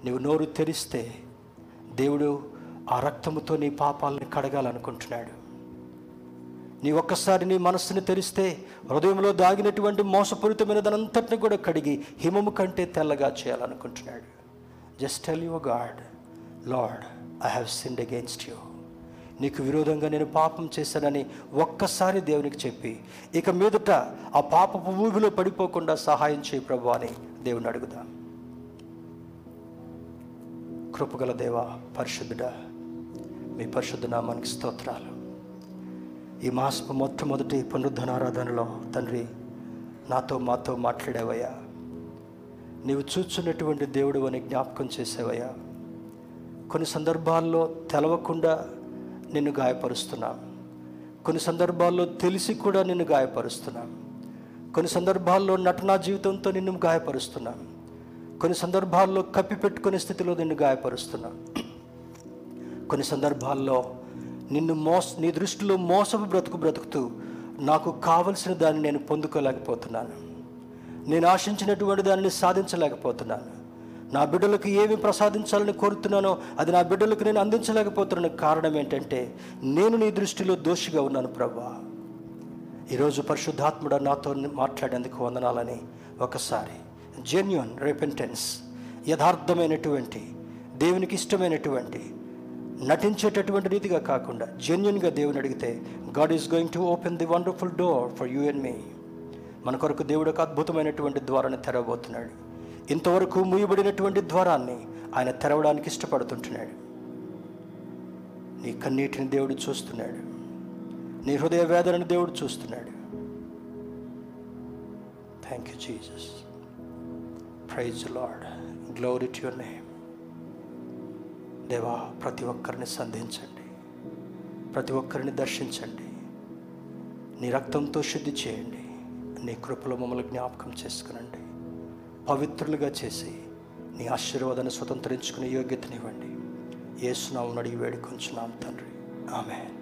నీవు నోరు తెరిస్తే దేవుడు ఆ రక్తముతో నీ పాపాలను కడగాలనుకుంటున్నాడు. నీ ఒక్కసారి నీ మనస్సుని తెరిస్తే హృదయంలో దాగినటువంటి మోసపూరితమైన దానంతటిని కూడా కడిగి హిమము కంటే తెల్లగా చేయాలనుకుంటున్నాడు. Just tell your God Lord I have sinned against you నీకు విరోధంగా నేను పాపం చేశానని ఒక్కసారి దేవునికి చెప్పి ఇక మీదట ఆ పాపపు ఊబిలో పడిపోకుండా సహాయం చేయి ప్రభు అని దేవుని అడుగుదాం. కృపగల దేవ పరిశుద్ధుడా మీ పరిశుద్ధ నామానికి స్తోత్రాలు. ఈ మాసపు మొట్టమొదటి పునరుద్ధనారాధనలో తండ్రి నాతో మాతో మాట్లాడేవయ్యా. నీవు చూచున్నటువంటి దేవుడు అని జ్ఞాపకం చేసేవయ్యా. కొన్ని సందర్భాల్లో తెలవకుండా నిన్ను గాయపరుస్తున్నా. కొన్ని సందర్భాల్లో తెలిసి కూడా నిన్ను గాయపరుస్తున్నా. కొన్ని సందర్భాల్లో నటనా జీవితంతో నిన్ను గాయపరుస్తున్నా. కొన్ని సందర్భాల్లో కప్పిపెట్టుకునే స్థితిలో నిన్ను గాయపరుస్తున్నా. కొన్ని సందర్భాల్లో నిన్ను మోస నీ దృష్టిలో మోసపు బ్రతుకు బ్రతుకుతూ నాకు కావలసిన దాన్ని నేను పొందుకోలేకపోతున్నాను. నేను ఆశించినటువంటి దానిని సాధించలేకపోతున్నాను. నా బిడ్డలకు ఏమి ప్రసాదించాలని కోరుతున్నానో అది నా బిడ్డలకు నేను అందించలేకపోతున్న కారణం ఏంటంటే నేను నీ దృష్టిలో దోషిగా ఉన్నాను ప్రభా. ఈరోజు పరిశుద్ధాత్ముడు నాతో మాట్లాడేందుకు వందనాలని ఒకసారి జెన్యున్ రిపెంటెన్స్ యథార్థమైనటువంటి దేవునికి ఇష్టమైనటువంటి నటించేటటువంటి రీతిగా కాకుండా జెన్యున్గా దేవుని అడిగితే God is going to open the wonderful door for you and me మన కొరకు దేవుడు ఒక అద్భుతమైనటువంటి ద్వారాన్ని తెరవబోతున్నాడు. ఇంతవరకు మూయబడినటువంటి ద్వారాన్ని ఆయన తెరవడానికి ఇష్టపడుతుంటున్నాడు. నీ కన్నీటిని దేవుడు చూస్తున్నాడు. నీ హృదయ వేదనని దేవుడు చూస్తున్నాడు. Thank you Jesus praise Lord glory to your name దేవా ప్రతి ఒక్కరిని సంధించండి. ప్రతి ఒక్కరిని దర్శించండి. నీ రక్తంతో శుద్ధి చేయండి. నీ కృపలో మమ్మల్ని జ్ఞాపకం చేసుకునండి. పవిత్రులుగా చేసి నీ ఆశీర్వాదాన్ని స్వతంత్రించుకునే యోగ్యతనివ్వండి. ఏసునామని అడిగి వేడుకొంచున్నాం తండ్రి. ఆమె